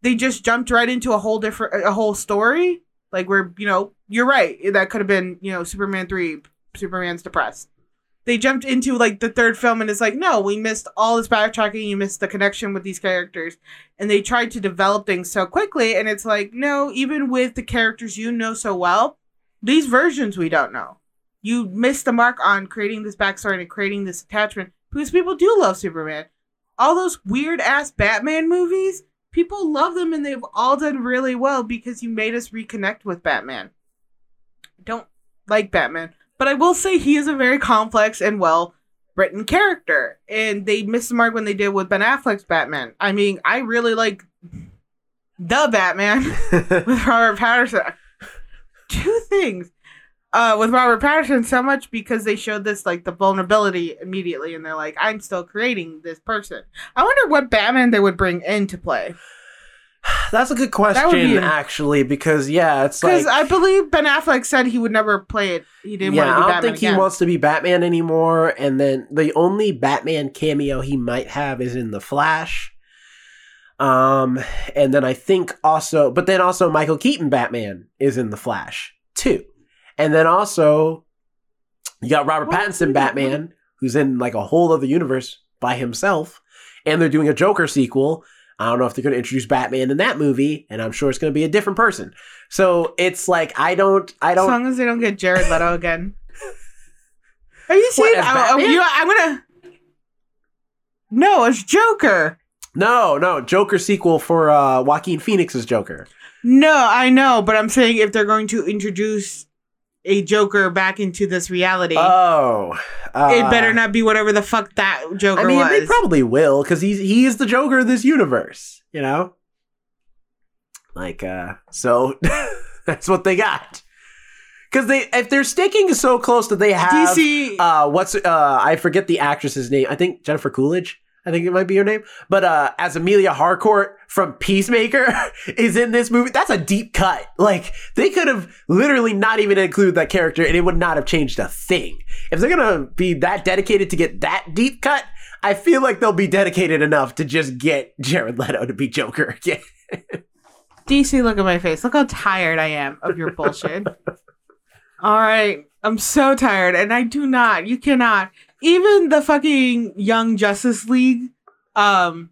they just jumped right into a whole different a whole story. Like where you know you're right, that could have been you know Superman three, Superman's depressed. They jumped into like the third film and it's like no we missed all this backtracking. You missed the connection with these characters. And they tried to develop things so quickly and it's like no even with the characters you know so well these versions we don't know. You missed the mark on creating this backstory and creating this attachment because people do love Superman. All those weird ass Batman movies, people love them and they've all done really well because you made us reconnect with Batman. Don't like Batman, but I will say he is a very complex and well written character, and they missed the mark when they did with Ben Affleck's Batman. I mean, I really like the Batman with Robert Pattinson. Two things. Uh, with Robert Pattinson, so much because they showed this like the vulnerability immediately, and they're like, "I'm still creating this person." I wonder what Batman they would bring into play That's a good question, be- actually, because yeah, it's because like I believe Ben Affleck said he would never play it. He didn't yeah, want to I don't Batman think again. he wants to be Batman anymore. And then the only Batman cameo he might have is in the Flash. Um, and then I think also, but then also Michael Keaton Batman is in the Flash too. And then also you got Robert Pattinson Batman, who's in like a whole other universe by himself, and they're doing a Joker sequel. I don't know if they're going to introduce Batman in that movie, and I'm sure it's going to be a different person. So it's like I don't, I don't. As long as they don't get Jared Leto again. Are you What, I, I- Batman? you know, I'm gonna. No, it's Joker. No, no, Joker sequel for uh, Joaquin Phoenix's Joker. No, I know, but I'm saying if they're going to introduce a Joker back into this reality, Oh, uh, it better not be whatever the fuck that Joker I mean, was. they probably will because he's he is the Joker of this universe. You know, like uh, so that's what they got. Because they if they're sticking so close that they have DC. uh what's uh I forget the actress's name. I think Jennifer Coolidge. I think it might be her name. But uh as Amelia Harcourt from Peacemaker is in this movie, that's a deep cut. Like they could have literally not even included that character and it would not have changed a thing. If they're gonna be that dedicated to get that deep cut, I feel like they'll be dedicated enough to just get Jared Leto to be Joker again. DC, look at my face. Look how tired I am of your bullshit. All right. I'm so tired, and I do not. You cannot. Even the fucking Young Justice League. Um.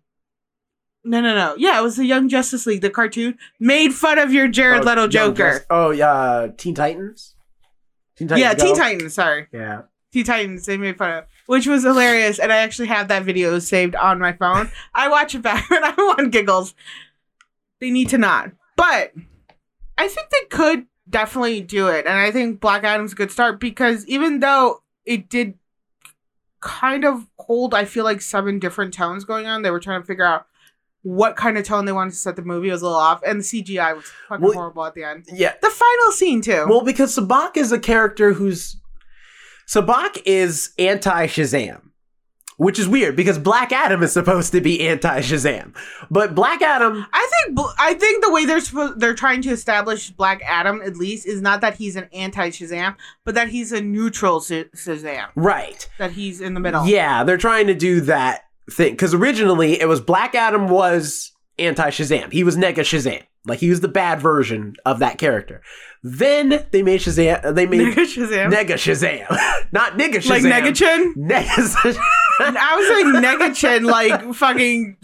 No, no, no. Yeah, it was the Young Justice League, the cartoon, made fun of your Jared Oh, Leto Joker. Just- oh yeah, Teen Titans. Teen yeah, Go? Teen Titans. Sorry, Yeah. Teen Titans. They made fun of, which was hilarious, and I actually have that video saved on my phone. I watch it back and I want giggles. They need to not, but I think they could definitely do it, and I think Black Adam's a good start because even though it did kind of hold, I feel like seven different tones going on. They were trying to figure out what kind of tone they wanted to set the movie. It was a little off, and the CGI was fucking Well, horrible at the end. Yeah. The final scene too. Well, because Sabbac is a character who's Sabbac is anti Shazam, which is weird because Black Adam is supposed to be anti Shazam, but Black Adam, I think I think the way they're supposed they're trying to establish Black Adam at least is not that he's an anti Shazam, but that he's a neutral Sh- Shazam. right? That he's in the middle. Yeah, they're trying to do that thing because originally it was Black Adam was anti Shazam. He was Nega Shazam, like he was the bad version of that character. Then they made Shazam. They made Nega Shazam. Nega Shazam, not Nigga Shazam. like Negachin. Nega. I was saying Negachin, like fucking,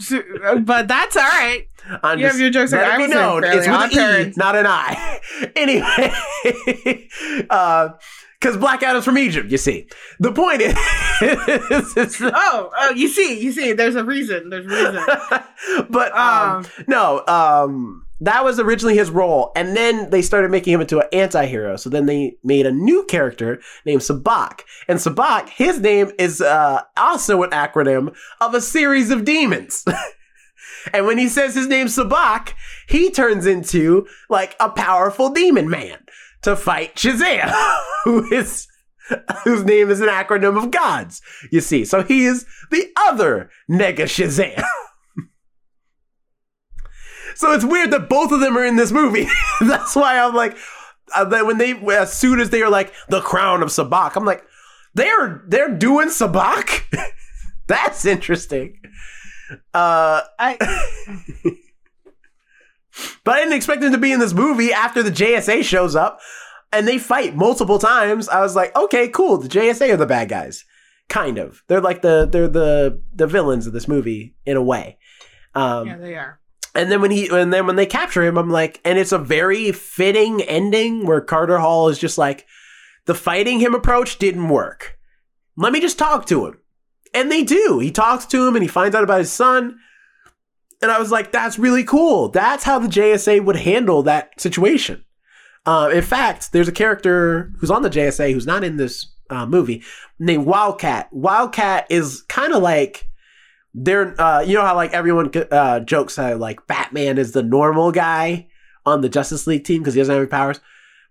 but that's all right. I'm You have your jokes let like it I be was known, it's with an E, not an I. anyway, because Black Adam's from Egypt, you see. The point is, is- Oh, oh, you see, you see. There's a reason. There's a reason. but um, Um. no, um, that was originally his role, and then they started making him into an anti-hero. So then they made a new character named Sabbac, and Sabbac, his name is uh, also an acronym of a series of demons. And when he says his name Sabbac, he turns into like a powerful demon man to fight Shazam, who is whose name is an acronym of gods. You see, so he is the other Nega Shazam. so it's weird that both of them are in this movie. That's why I'm like, uh, that when they as soon as they are like the crown of Sabbac, I'm like, they're they're doing Sabbac. That's interesting. Uh, I, but I didn't expect him to be in this movie after the JSA shows up and they fight multiple times. I was like, okay, cool. The JSA are the bad guys. Kind of. They're like the they're the the villains of this movie in a way. Um, yeah, they are. And then when he and then when they capture him, I'm like, and it's a very fitting ending where Carter Hall is just like, the fighting him approach didn't work. Let me just talk to him. And they do. He talks to him and he finds out about his son. And I was like, that's really cool. That's how the JSA would handle that situation. Uh, in fact, there's a character who's on the JSA who's not in this uh, movie named Wildcat. Wildcat is kind of like they're uh, you know how like everyone uh, jokes how like Batman is the normal guy on the Justice League team because he doesn't have any powers.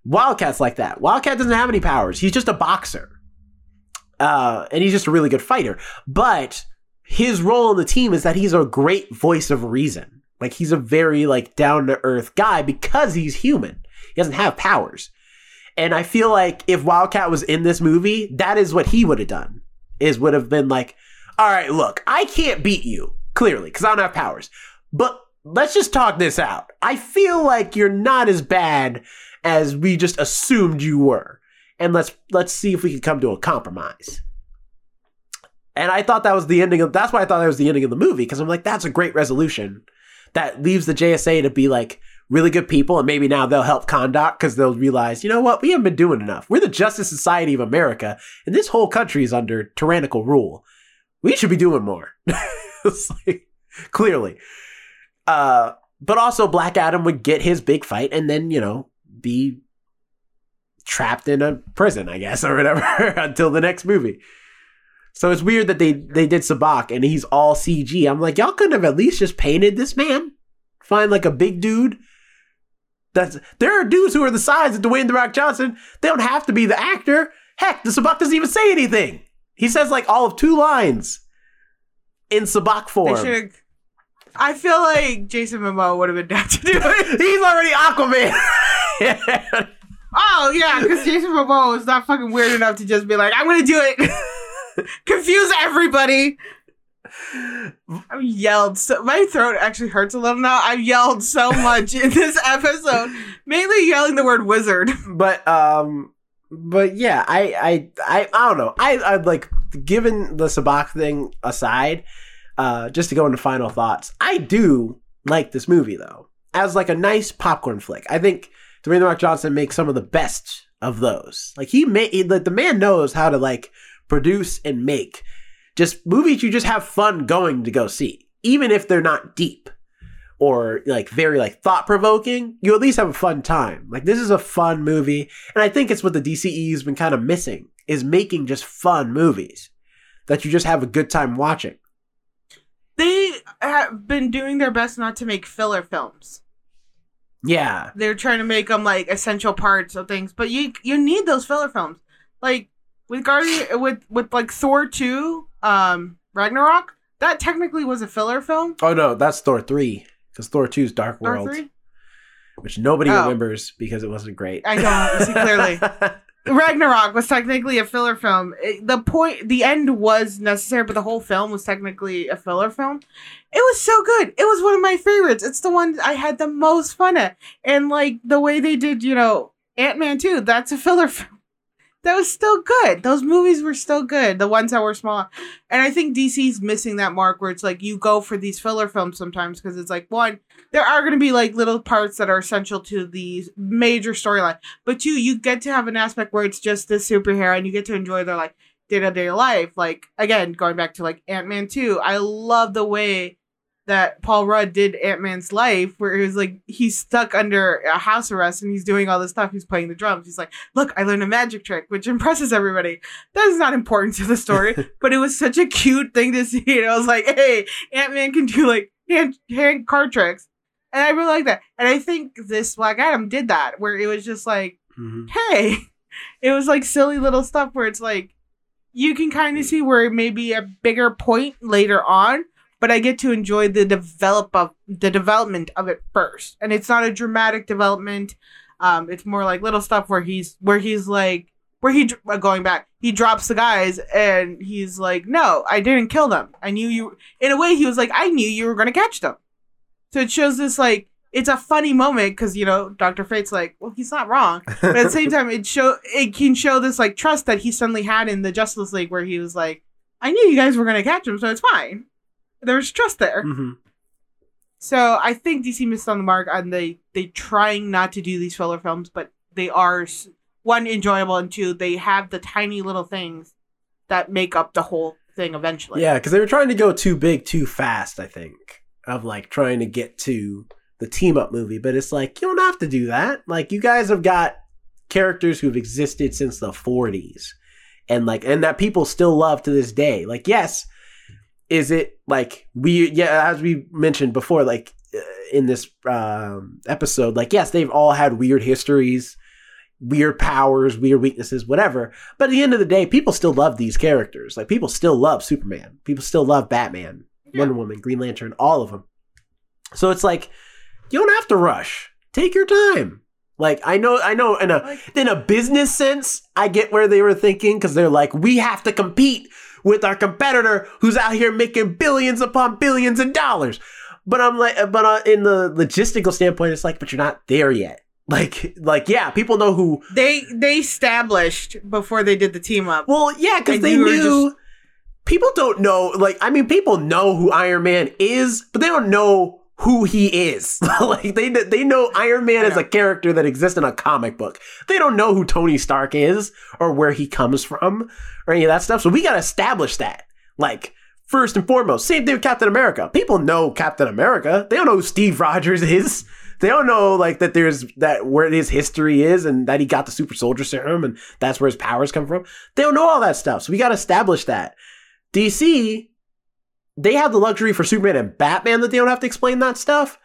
Wildcat's like that. Wildcat doesn't have any powers. He's just a boxer, uh, and he's just a really good fighter. But his role in the team is that he's a great voice of reason. Like he's a very like down to earth guy because he's human. He doesn't have powers. And I feel like if Wildcat was in this movie, that is what he would have done. Is would have been like, all right, look, I can't beat you, clearly, because I don't have powers. But let's just talk this out. I feel like you're not as bad as we just assumed you were. And let's let's see if we can come to a compromise. And I thought that was the ending of that's why I thought that was the ending of the movie, because I'm like, that's a great resolution. That leaves the JSA to be like really good people, and maybe now they'll help Kahndaq because they'll realize, you know what, we haven't been doing enough. We're the Justice Society of America, and this whole country is under tyrannical rule we should be doing more. like, clearly. Uh, but also, Black Adam would get his big fight and then, you know, be trapped in a prison, I guess, or whatever, until the next movie. So it's weird that they they did Sabbac and he's all CG. I'm like, y'all couldn't have at least just painted this man. Find like a big dude. That's there are dudes who are the size of Dwayne the Rock Johnson. They don't have to be the actor. Heck, the Sabbac doesn't even say anything. He says like all of two lines in They form. should. I feel like Jason Momoa would have been down to do it. He's already Aquaman. Oh yeah, because Jason Momoa is not fucking weird enough to just be like, I'm gonna do it. Confuse everybody. I yelled so my throat actually hurts a little now. I've yelled so much in this episode, mainly yelling the word wizard. but um, but yeah, I I I, I don't know. I I like given the Sabbac thing aside, uh, just to go into final thoughts. I do like this movie though, as like a nice popcorn flick. I think Dwayne the Rock Johnson makes some of the best of those. Like he made like the man knows how to like produce and make just movies you just have fun going to go see, even if they're not deep or like very like thought provoking. You at least have a fun time. Like this is a fun movie, and I think it's what the DCE has been kind of missing is making just fun movies that you just have a good time watching. They have been doing their best not to make filler films. Yeah, They're trying to make them like essential parts of things, but you you need those filler films. Like with Guardian with with like Thor two, um, Ragnarok. That technically was a filler film. Oh no, that's Thor three because Thor 2's Dark World, which nobody Oh. remembers because it wasn't great. I don't see clearly. Ragnarok was technically a filler film. It- the point, the end was necessary, but the whole film was technically a filler film. It was so good. It was one of my favorites. It's the one I had the most fun at. And like the way they did, you know, Ant Man 2, that's a filler film. That was still good. Those movies were still good. The ones that were small. And I think DC's missing that mark where it's like you go for these filler films sometimes because it's like, one, there are going to be like little parts that are essential to the major storyline. But two, you get to have an aspect where it's just this superhero and you get to enjoy their like day to day life. Like again, going back to like Ant Man two, I love the way that Paul Rudd did Ant Man's life, where it was like he's stuck under a house arrest and he's doing all this stuff. He's playing the drums. He's like, "Look, I learned a magic trick," which impresses everybody. That is not important to the story, but it was such a cute thing to see. And I was like, "Hey, Ant Man can do like hand hand card tricks," and I really like that. And I think this Black Adam did that, where it was just like Mhm. hey, it was like silly little stuff where it's like you can kind of see where it may be a bigger point later on, but I get to enjoy the develop of the development of it first, and it's not a dramatic development. Um, it's more like little stuff where he's where he's like where he uh, going back he drops the guys and he's like no i didn't kill them i knew you in a way he was like i knew you were going to catch them so it shows this like it's a funny moment because you know Doctor Fate's like, well, he's not wrong, but at the same time, it show it can show this like trust that he suddenly had in the Justice League, where he was like, I knew you guys were gonna catch him, so it's fine. There's trust there. Mhm. So I think DC missed on the mark, on they they trying not to do these filler films, but they are one enjoyable and two they have the tiny little things that make up the whole thing eventually. Yeah, because they were trying to go too big too fast, I think, of like trying to get to the team up movie. But it's like, you don't have to do that. Like, you guys have got characters who've existed since the 40s and like, and that people still love to this day. Like, yes, is it like we, yeah, as we mentioned before, like uh, in this um, episode, like, yes, they've all had weird histories. Weird powers, weird weaknesses, whatever. But at the end of the day, people still love these characters. Like people still love Superman. People still love Batman, Yeah. Wonder Woman, Green Lantern, all of them. So it's like you don't have to rush. Take your time. Like I know, I know. In a in a business sense, I get where they were thinking because they're like, we have to compete with our competitor who's out here making billions upon billions of dollars. But I'm like, but uh, in the logistical standpoint, it's like, but you're not there yet. Like, like yeah, people know who. They they established before they did the team up. Well, yeah, because they knew. People don't know. Like, I mean, people know who Iron Man is, but they don't know who he is. like, they they know Iron Man is a character that exists in a comic book. They don't know who Tony Stark is or where he comes from or any of that stuff. So we got to establish that. Like. First and foremost, same thing with Captain America. People know Captain America. They don't know who Steve Rogers is. They don't know like that there's that where his history is and that he got the super soldier serum and that's where his powers come from. They don't know all that stuff. So we got to establish that. DC, they have the luxury for Superman and Batman that they don't have to explain that stuff.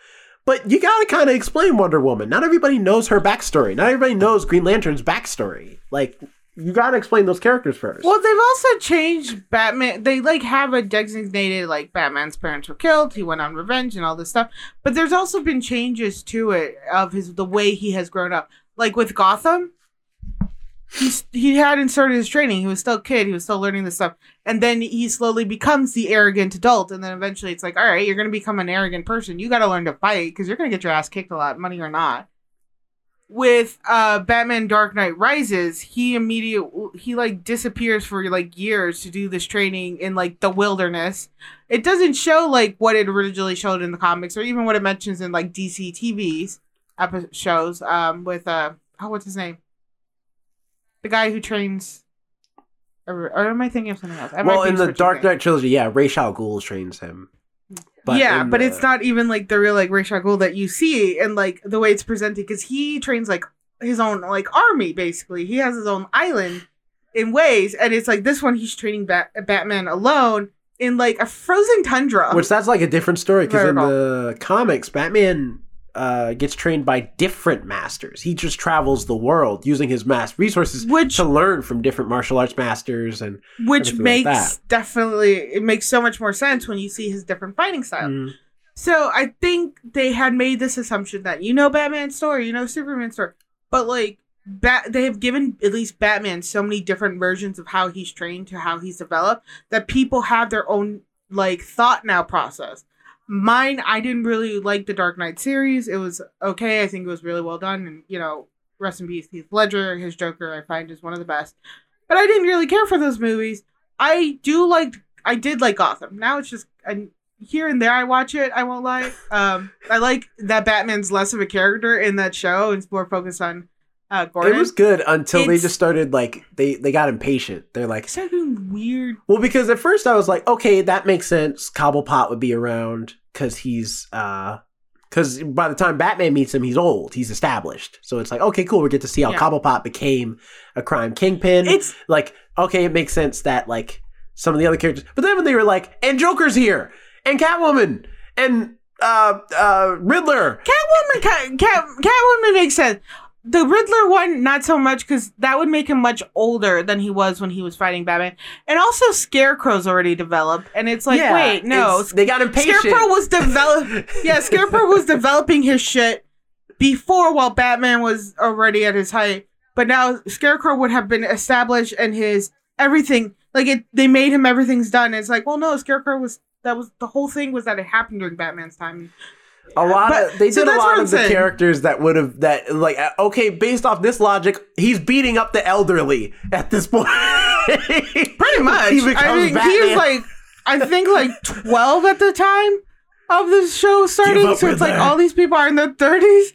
But you got to kind of explain Wonder Woman. Not everybody knows her backstory. Not everybody knows Green Lantern's backstory. Like, you got to explain those characters first. Well, they've also changed Batman. They like have a designated like Batman's parents were killed. He went on revenge and all this stuff. But there's also been changes to it of his the way he has grown up. Like with Gotham, he hadn't started his training. He was still a kid. He was still learning this stuff, and then he slowly becomes the arrogant adult. And then eventually, it's like, all right, you're gonna become an arrogant person. You got to learn to fight because you're gonna get your ass kicked a lot, money or not with uh Batman Dark Knight Rises, he immediate he like disappears for like years to do this training in like the wilderness. It doesn't show like what it originally showed in the comics or even what it mentions in like DC TV's shows um with uh oh what's his name? The guy who trains or, or am I thinking of something else? I well, in the Dark. Knight trilogy, yeah, Ra's al Ghul trains him. yeah, but the- it's not even like the real like Ra's al Ghul that you see and like the way it's presented because he trains like his own like army basically. He has his own island in ways, and it's like this one he's training Bat- Batman alone in like a frozen tundra. Which that's like a different story because in the comics, Batman uh, gets trained by different masters. He just travels the world using his mass resources Which- to learn from different martial arts masters and which everything like makes definitely it makes so much more sense when you see his different fighting style. Mm, So I think they had made this assumption that you know Batman's story, you know Superman's story, but like Bat, they have given at least Batman so many different versions of how he's trained to how he's developed that people have their own like thought now process. Mine, I didn't really like the Dark Knight series. It was okay. I think it was really well done, and you know, rest in peace, Heath Ledger. His Joker, I find, is one of the best. But I didn't really care for those movies. I do like, I did like Gotham. Now it's just I, here and there I watch it. I won't lie. Um, I like that Batman's less of a character in that show and it's more focused on uh, Gordon. It was good until they just started like they they got impatient. They're like, It's doing weird. well, because at first I was like, okay, that makes sense. Cobblepot would be around because he's uh because by the time Batman meets him, he's old, he's established. So it's like, okay, cool. We get to see how Yeah. Cobblepot became a crime kingpin. It's like okay, it makes sense that like some of the other characters, but then when they were like, and Joker's here, and Catwoman, and uh uh Riddler, Catwoman. Cat, Cat, Catwoman makes sense. The Riddler one, not so much because that would make him much older than he was when he was fighting Batman. And also, Scarecrow's already developed, and it's like, Yeah, wait, no, they got impatient. Scarecrow was develop. yeah, Scarecrow was developing his shit before, while Batman was already at his height. But now Scarecrow would have been established, and his everything like it. They made him everything's done. It's like, well, no, Scarecrow was that was the whole thing was that it happened during Batman's time. A lot But- of they did a lot of the saying. characters that would have that like uh, okay based off this logic he's beating up the elderly at this point Pretty much. he becomes I mean, he Batman. was like, I think like twelve at the time. of the show starting. So it's like her. all these people are in their 30s.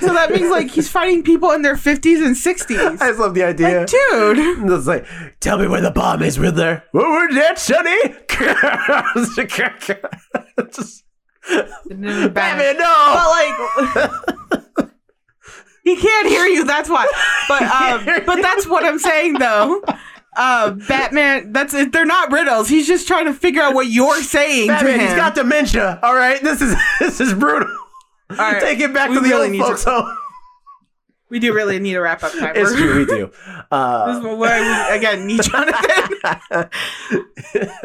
So that means like he's fighting people in their 50s and 60s. I just love the idea. Like, dude. It's like, tell me where the bomb is, Riddler. Where we're dead, Sonny. Just, Batman, no. But like he can't hear you, that's why. But um, but that's what I'm saying though. Uh, Batman, that's it. They're not riddles. He's just trying to figure out what you're saying to Batman, him. he's got dementia. All right, this is this is brutal. All right. Take it back We to the really old folks home. We do really need a wrap up time. It's true, we do. This Uh, is why we again need Jonathan.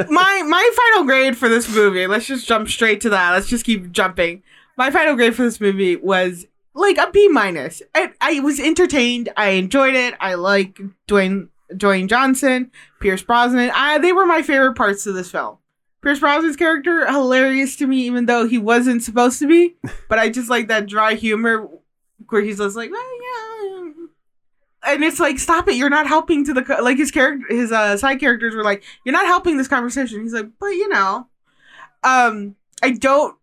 my my final grade for this movie. Let's just jump straight to that. Let's just keep jumping. My final grade for this movie was like a B minus. I, I was entertained. I enjoyed it. I like Dwayne Dwayne Johnson, Pierce Brosnan. I, they were my favorite parts of this film. Pierce Brosnan's character hilarious to me, even though he wasn't supposed to be. But I just like that dry humor where he's just like, well, yeah. And it's like, stop it! You're not helping to the co-. like his character, his uh, side characters were like, you're not helping this conversation. He's like, but you know, um, I don't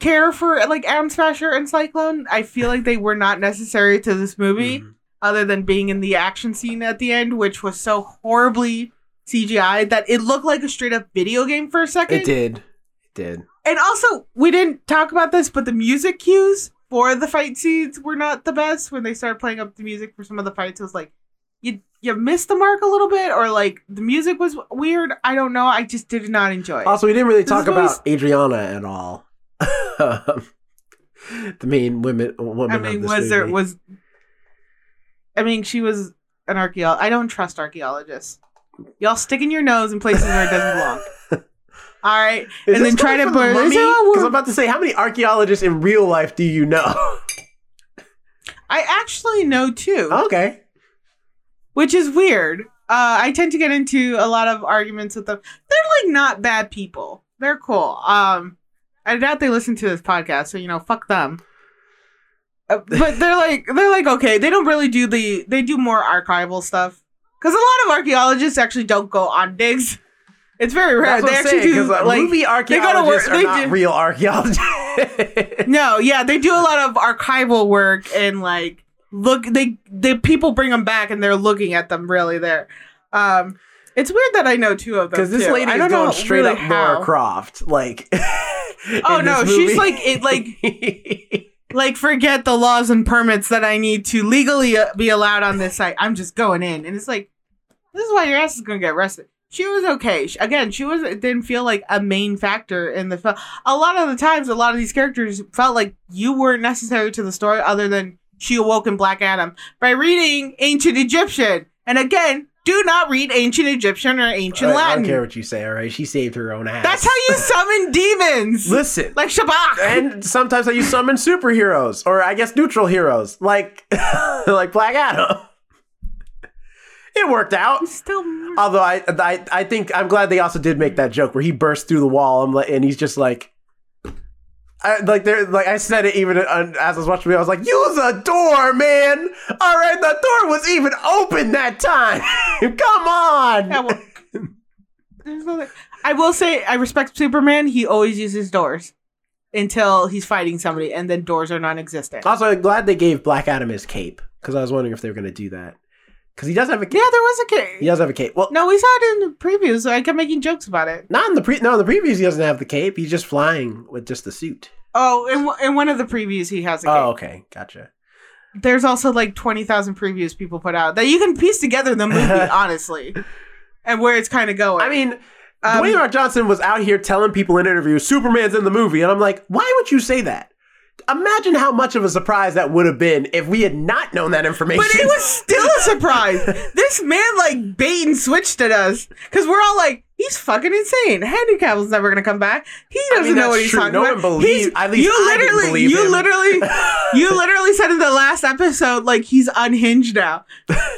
care for like Atom Smasher and Cyclone. I feel like they were not necessary to this movie, Mhm. other than being in the action scene at the end, which was so horribly CGI that it looked like a straight up video game for a second. It did. It did. And also, we didn't talk about this, but the music cues for the fight scenes were not the best. When they started playing up the music for some of the fights, it was like you you missed the mark a little bit, or like the music was weird. I don't know. I just did not enjoy it. Also, we didn't really This talk about Adrianna at all. The main women woman I mean, was there was? I mean, she was an archaeologist. I don't trust archaeologists. Y'all sticking your nose in places where it doesn't belong. All right, Is and this then try coming to from the mummy? out. 'Cause I'm about to say, how many archaeologists in real life do you know? I actually know two. okay. which is weird. Uh, I tend to get into a lot of arguments with them. They're like not bad people. They're cool. Um, I doubt they listen to this podcast, so you know, fuck them. Uh, but they're like they're like okay. They don't really do the they do more archival stuff because a lot of archaeologists actually don't go on digs. It's very rare. That's they actually saying, do 'cause, uh, like movie archaeologists work- are not do- real archaeologists. no, yeah, they do a lot of archival work and like look they they people bring them back and they're looking at them really there. Um it's weird that I know two of them Because this too. lady I is don't going know straight really up how. Lara Croft. Like, Oh no, she's like it like like forget the laws and permits that I need to legally uh, be allowed on this site. I'm just going in, and it's like this is why your ass is gonna get arrested. She was okay. She, again, she was it didn't feel like a main factor in the film. A lot of the times, a lot of these characters felt like you weren't necessary to the story, other than she awoke in Black Adam by reading Ancient Egyptian. And again, do not read Ancient Egyptian or Ancient I, I don't care what you say, all right? She saved her own ass. That's how you summon demons, Listen. like Sabbac. and sometimes I you summon superheroes, or I guess neutral heroes, like like Black Adam. It worked out. still Although I, I, I think I'm glad they also did make that joke where he bursts through the wall. Like, and he's just like, I, like there, like I said it even uh, as I was watching me. I was like, use a door, man. All right, the door was even open that time. Come on. Yeah, well, there's I will say I respect Superman. He always uses doors until he's fighting somebody, and then doors are non-existent. also, I'm glad they gave Black Adam his cape because I was wondering if they were going to do that because he does have a cape. Yeah, there was a cape. He does have a cape. Well, No, we saw it in the previews. So I kept making jokes about it. not in the pre. No, in the previews he doesn't have the cape. He's just flying with just the suit. Oh, in, one- in one of the previews, he has a kid. Oh, okay, gotcha. There's also like twenty thousand previews people put out that you can piece together the movie honestly, and where it's kind of going. I mean, Um, Dwayne Rock Johnson was out here telling people in interviews, Superman's in the movie. And I'm like, why would you say that? Imagine how much of a surprise that would have been if we had not known that information. But it was still a surprise. this man like bait and switched at us because we're all like, he's fucking insane. Henry Cavill's never gonna come back. He doesn't mean, know what he's true. talking No about. one believed- He's- at least you I literally, believe you him. literally, you literally said in the last episode like he's unhinged now.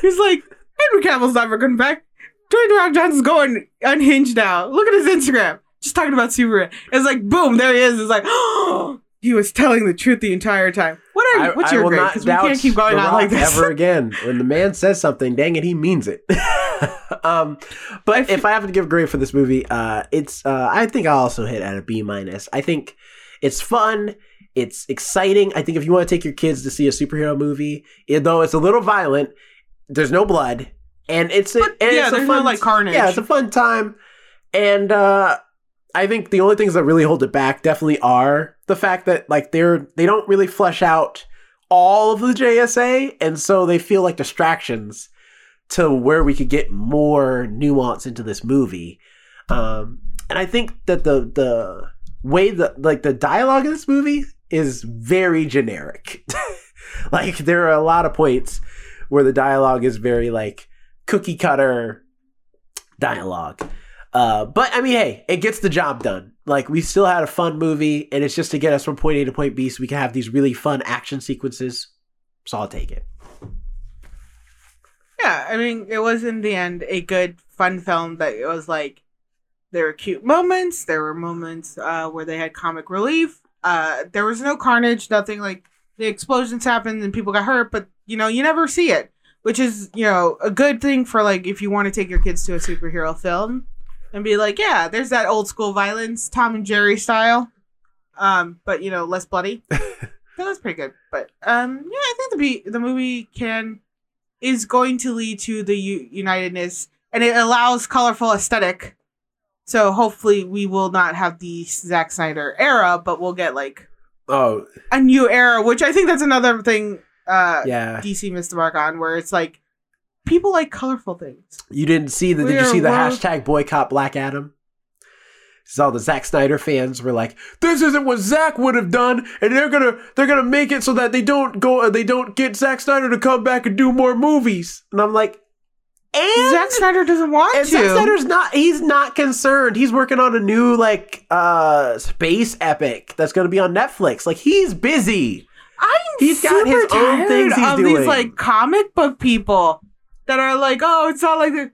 He's like, Henry Cavill's never coming back. Dwayne Rock Johnson's going unhinged now. Look at his Instagram. Just talking about Superman. It's like boom, there he is. It's like, oh, he was telling the truth the entire time. What are, I, what's I your grade? Because we can't keep going on like this. ever again. When the man says something, dang it, he means it. um, but if I have to give a grade for this movie, uh, it's uh, I think I'll also hit at a B minus. I think it's fun. It's exciting. I think if you want to take your kids to see a superhero movie, it- though it's a little violent, there's no blood, and it's a, But, and yeah, it's a fun no like carnage. yeah, it's a fun time. And uh I think the only things that really hold it back definitely are the fact that like they're they don't really flesh out all of the JSA and so they feel like distractions to where we could get more nuance into this movie. Um and I think that the the way that like the dialogue in this movie is very generic. like there are a lot of points where the dialogue is very like cookie cutter dialogue. Uh, but I mean, hey, it gets the job done. Like we still had a fun movie, and it's just to get us from point A to point B, so we can have these really fun action sequences. So I'll take it. Yeah, I mean, it was in the end a good, fun film that it was like there were cute moments, there were moments uh, where they had comic relief. Uh, there was no carnage, nothing like the explosions happened and people got hurt, but you know, you never see it, which is you know a good thing for like if you want to take your kids to a superhero film and be like, yeah, there's that old school violence, Tom and Jerry style, um, but you know less bloody. that was pretty good, but um, yeah, I think the be- the movie can is going to lead to the u- unitedness and it allows colorful aesthetic. So hopefully we will not have the Zack Snyder era but we'll get like Oh. a new era which I think that's another thing uh yeah, DC missed the mark on where it's like people like colorful things you didn't see the? We Did you see the world- hashtag boycott Black Adam? So all the Zack Snyder fans were like, "This isn't what Zack would have done," and they're gonna they're gonna make it so that they don't go they don't get Zack Snyder to come back and do more movies. And I'm like, and Zack Snyder doesn't want And to Zack Snyder's not he's not concerned. He's working on a new like uh space epic that's gonna be on Netflix. Like he's busy. I'm He's got his own things he's of doing. these like comic book people that are like, oh, it's not like the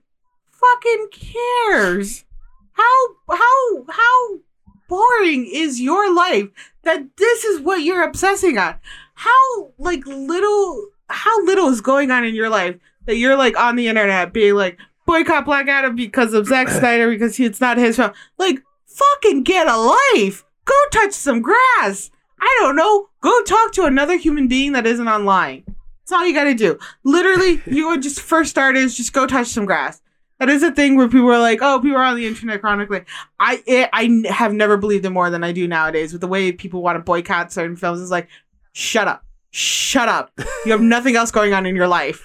fucking cares. How how how boring is your life that this is what you're obsessing on? How like little how little is going on in your life that you're like on the internet being like boycott Black Adam because of Zack Snyder because he, it's not his film. Like fucking get a life. Go touch some grass. I don't know. Go talk to another human being that isn't online. That's all you gotta do. Literally, you would just first start is just go touch some grass. That is a thing where people are like, "Oh, people are on the internet chronically." I it, I n- have never believed it more than I do nowadays with the way people want to boycott certain films. It's like, shut up, shut up. You have nothing else going on in your life.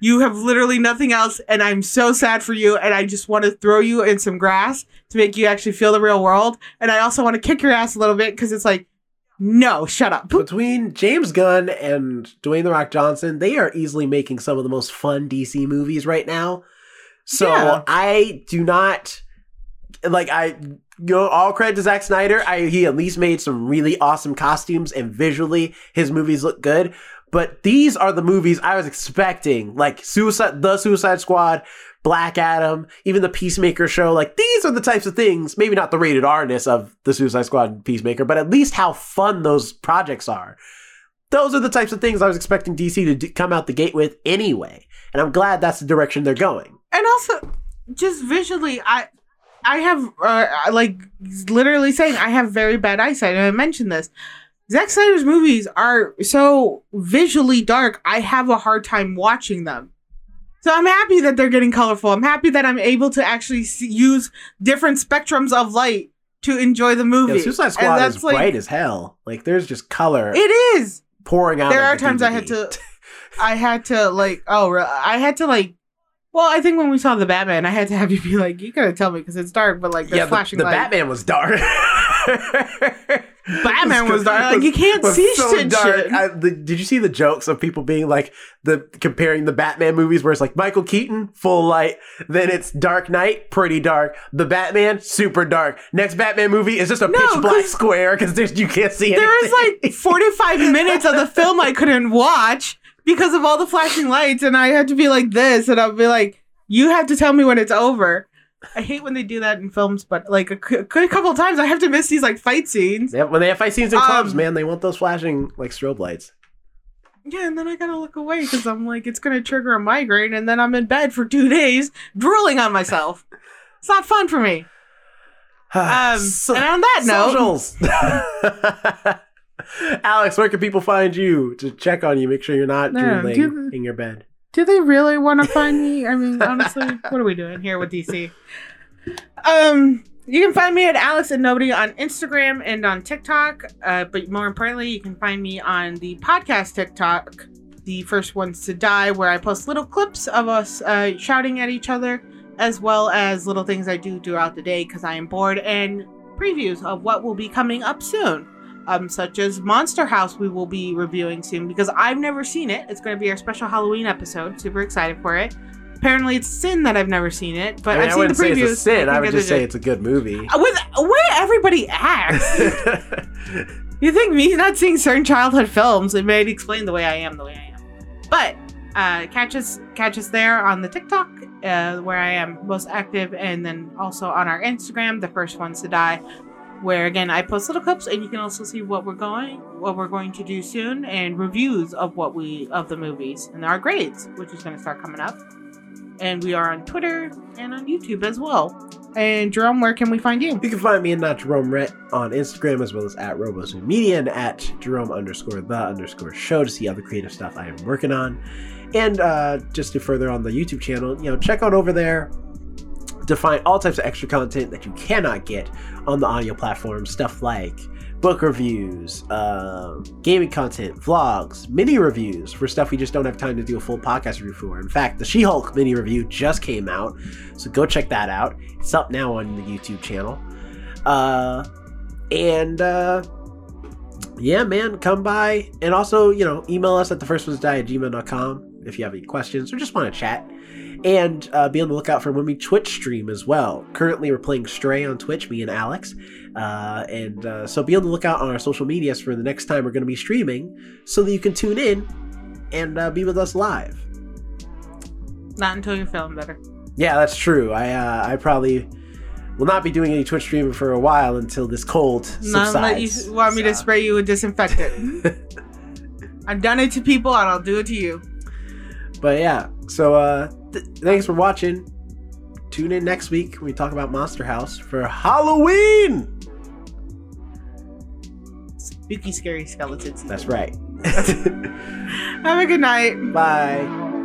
You have literally nothing else, and I'm so sad for you. And I just want to throw you in some grass to make you actually feel the real world. And I also want to kick your ass a little bit because it's like, no, shut up. Between James Gunn and Dwayne the Rock Johnson, they are easily making some of the most fun DC movies right now. So Yeah. I do not like I go all credit to Zack Snyder. I he at least made some really awesome costumes and visually his movies look good. But these are the movies I was expecting, like Suicide, the Suicide Squad, Black Adam, even the Peacemaker show. Like these are the types of things. Maybe not the rated R-ness of the Suicide Squad and Peacemaker, but at least how fun those projects are. Those are the types of things I was expecting DC to d- come out the gate with anyway, and I'm glad that's the direction they're going. and also just visually i i have uh, like literally saying i have very bad eyesight and i mentioned this Zack Snyder's movies are so visually dark i have a hard time watching them so i'm happy that they're getting colorful i'm happy that i'm able to actually see, use different spectrums of light to enjoy the movie Yeah, Suicide And Squad that's is bright as hell. Like there's just color it is pouring out. there are the times I had to, I had to like, oh, I had to like. Well, I think when we saw the Batman, I had to have you be like, you gotta tell me because it's dark, but like yeah, the, flashing the light. Batman was dark. Batman was dark. Like, you can't see shit, shit. I, the, did you see the jokes of people being like the comparing the Batman movies where it's like Michael Keaton full light, then it's Dark Knight pretty dark, the Batman super dark. Next Batman movie is just a No, pitch black square because you can't see anything. There was like 45 minutes of the film I couldn't watch because of all the flashing lights, and I had to be like this, and I'll be like, you have to tell me when it's over. I hate when they do that in films, but like a, c- a couple of times I have to miss these like fight scenes. Yeah, when they have fight scenes in clubs, Um, man, they want those flashing like strobe lights. Yeah, and then I gotta look away because I'm like, it's gonna trigger a migraine, and then I'm in bed for two days drooling on myself. It's not fun for me. Um, So- and on that note. Alex, where can people find you to check on you? Make sure you're not No, drooling do- in your bed. Do they really want to find me? I mean, honestly, what are we doing here with DC? Um, you can find me at Alex and Nobody on Instagram and on TikTok. Uh, but more importantly, you can find me on the podcast TikTok, the first ones to die, where I post little clips of us uh, shouting at each other, as well as little things I do throughout the day because I am bored, and previews of what will be coming up soon. Um, such as Monster House, we will be reviewing soon because I've never seen it. It's going to be our special Halloween episode. Super excited for it. Apparently, it's sin that I've never seen it, but I, mean, I've I seen the wouldn't say previews. it's a sin. I think would just say it's a good movie. with way everybody acts. you think me not seeing certain childhood films it might explain the way I am the way I am. But uh, catch us catch us there on the TikTok uh, where I am most active, and then also on our Instagram, the first ones to die, where again I post little clips, and you can also see what we're going what we're going to do soon, and reviews of what we of the movies and our grades, which is going to start coming up. And we are on Twitter and on YouTube as well. And Jerome, where can we find you? You can find me at not Jerome Rhett on Instagram as well as at RoboZoom Media and at Jerome underscore the underscore show to see other creative stuff I am working on. And uh, just to further on the YouTube channel, you know, check out over there to find all types of extra content that you cannot get on the audio platform. Stuff like book reviews, uh, gaming content, vlogs, mini reviews for stuff we just don't have time to do a full podcast review for. In fact, the She Hulk mini review just came out, so go check that out. It's up now on the YouTube channel. Uh, and uh, yeah, man, come by and also, you know, email us at the first ones die at gmail.com if you have any questions or just want to chat. And uh, be on the lookout for when we Twitch stream as well. Currently, we're playing Stray on Twitch, me and Alex. Uh, and uh, so be on the lookout on our social medias for the next time we're going to be streaming so that you can tune in and uh, be with us live. Not until you're feeling better. Yeah, that's true. I uh, I probably will not be doing any Twitch streaming for a while until this cold subsides. Not unless you want me to spray you with disinfectant. I've done it to people and I'll do it to you. But yeah, so uh, th- thanks for watching. Tune in next week when we talk about Monster House for Halloween. Spooky, scary skeletons. That's right. Have a good night. Bye.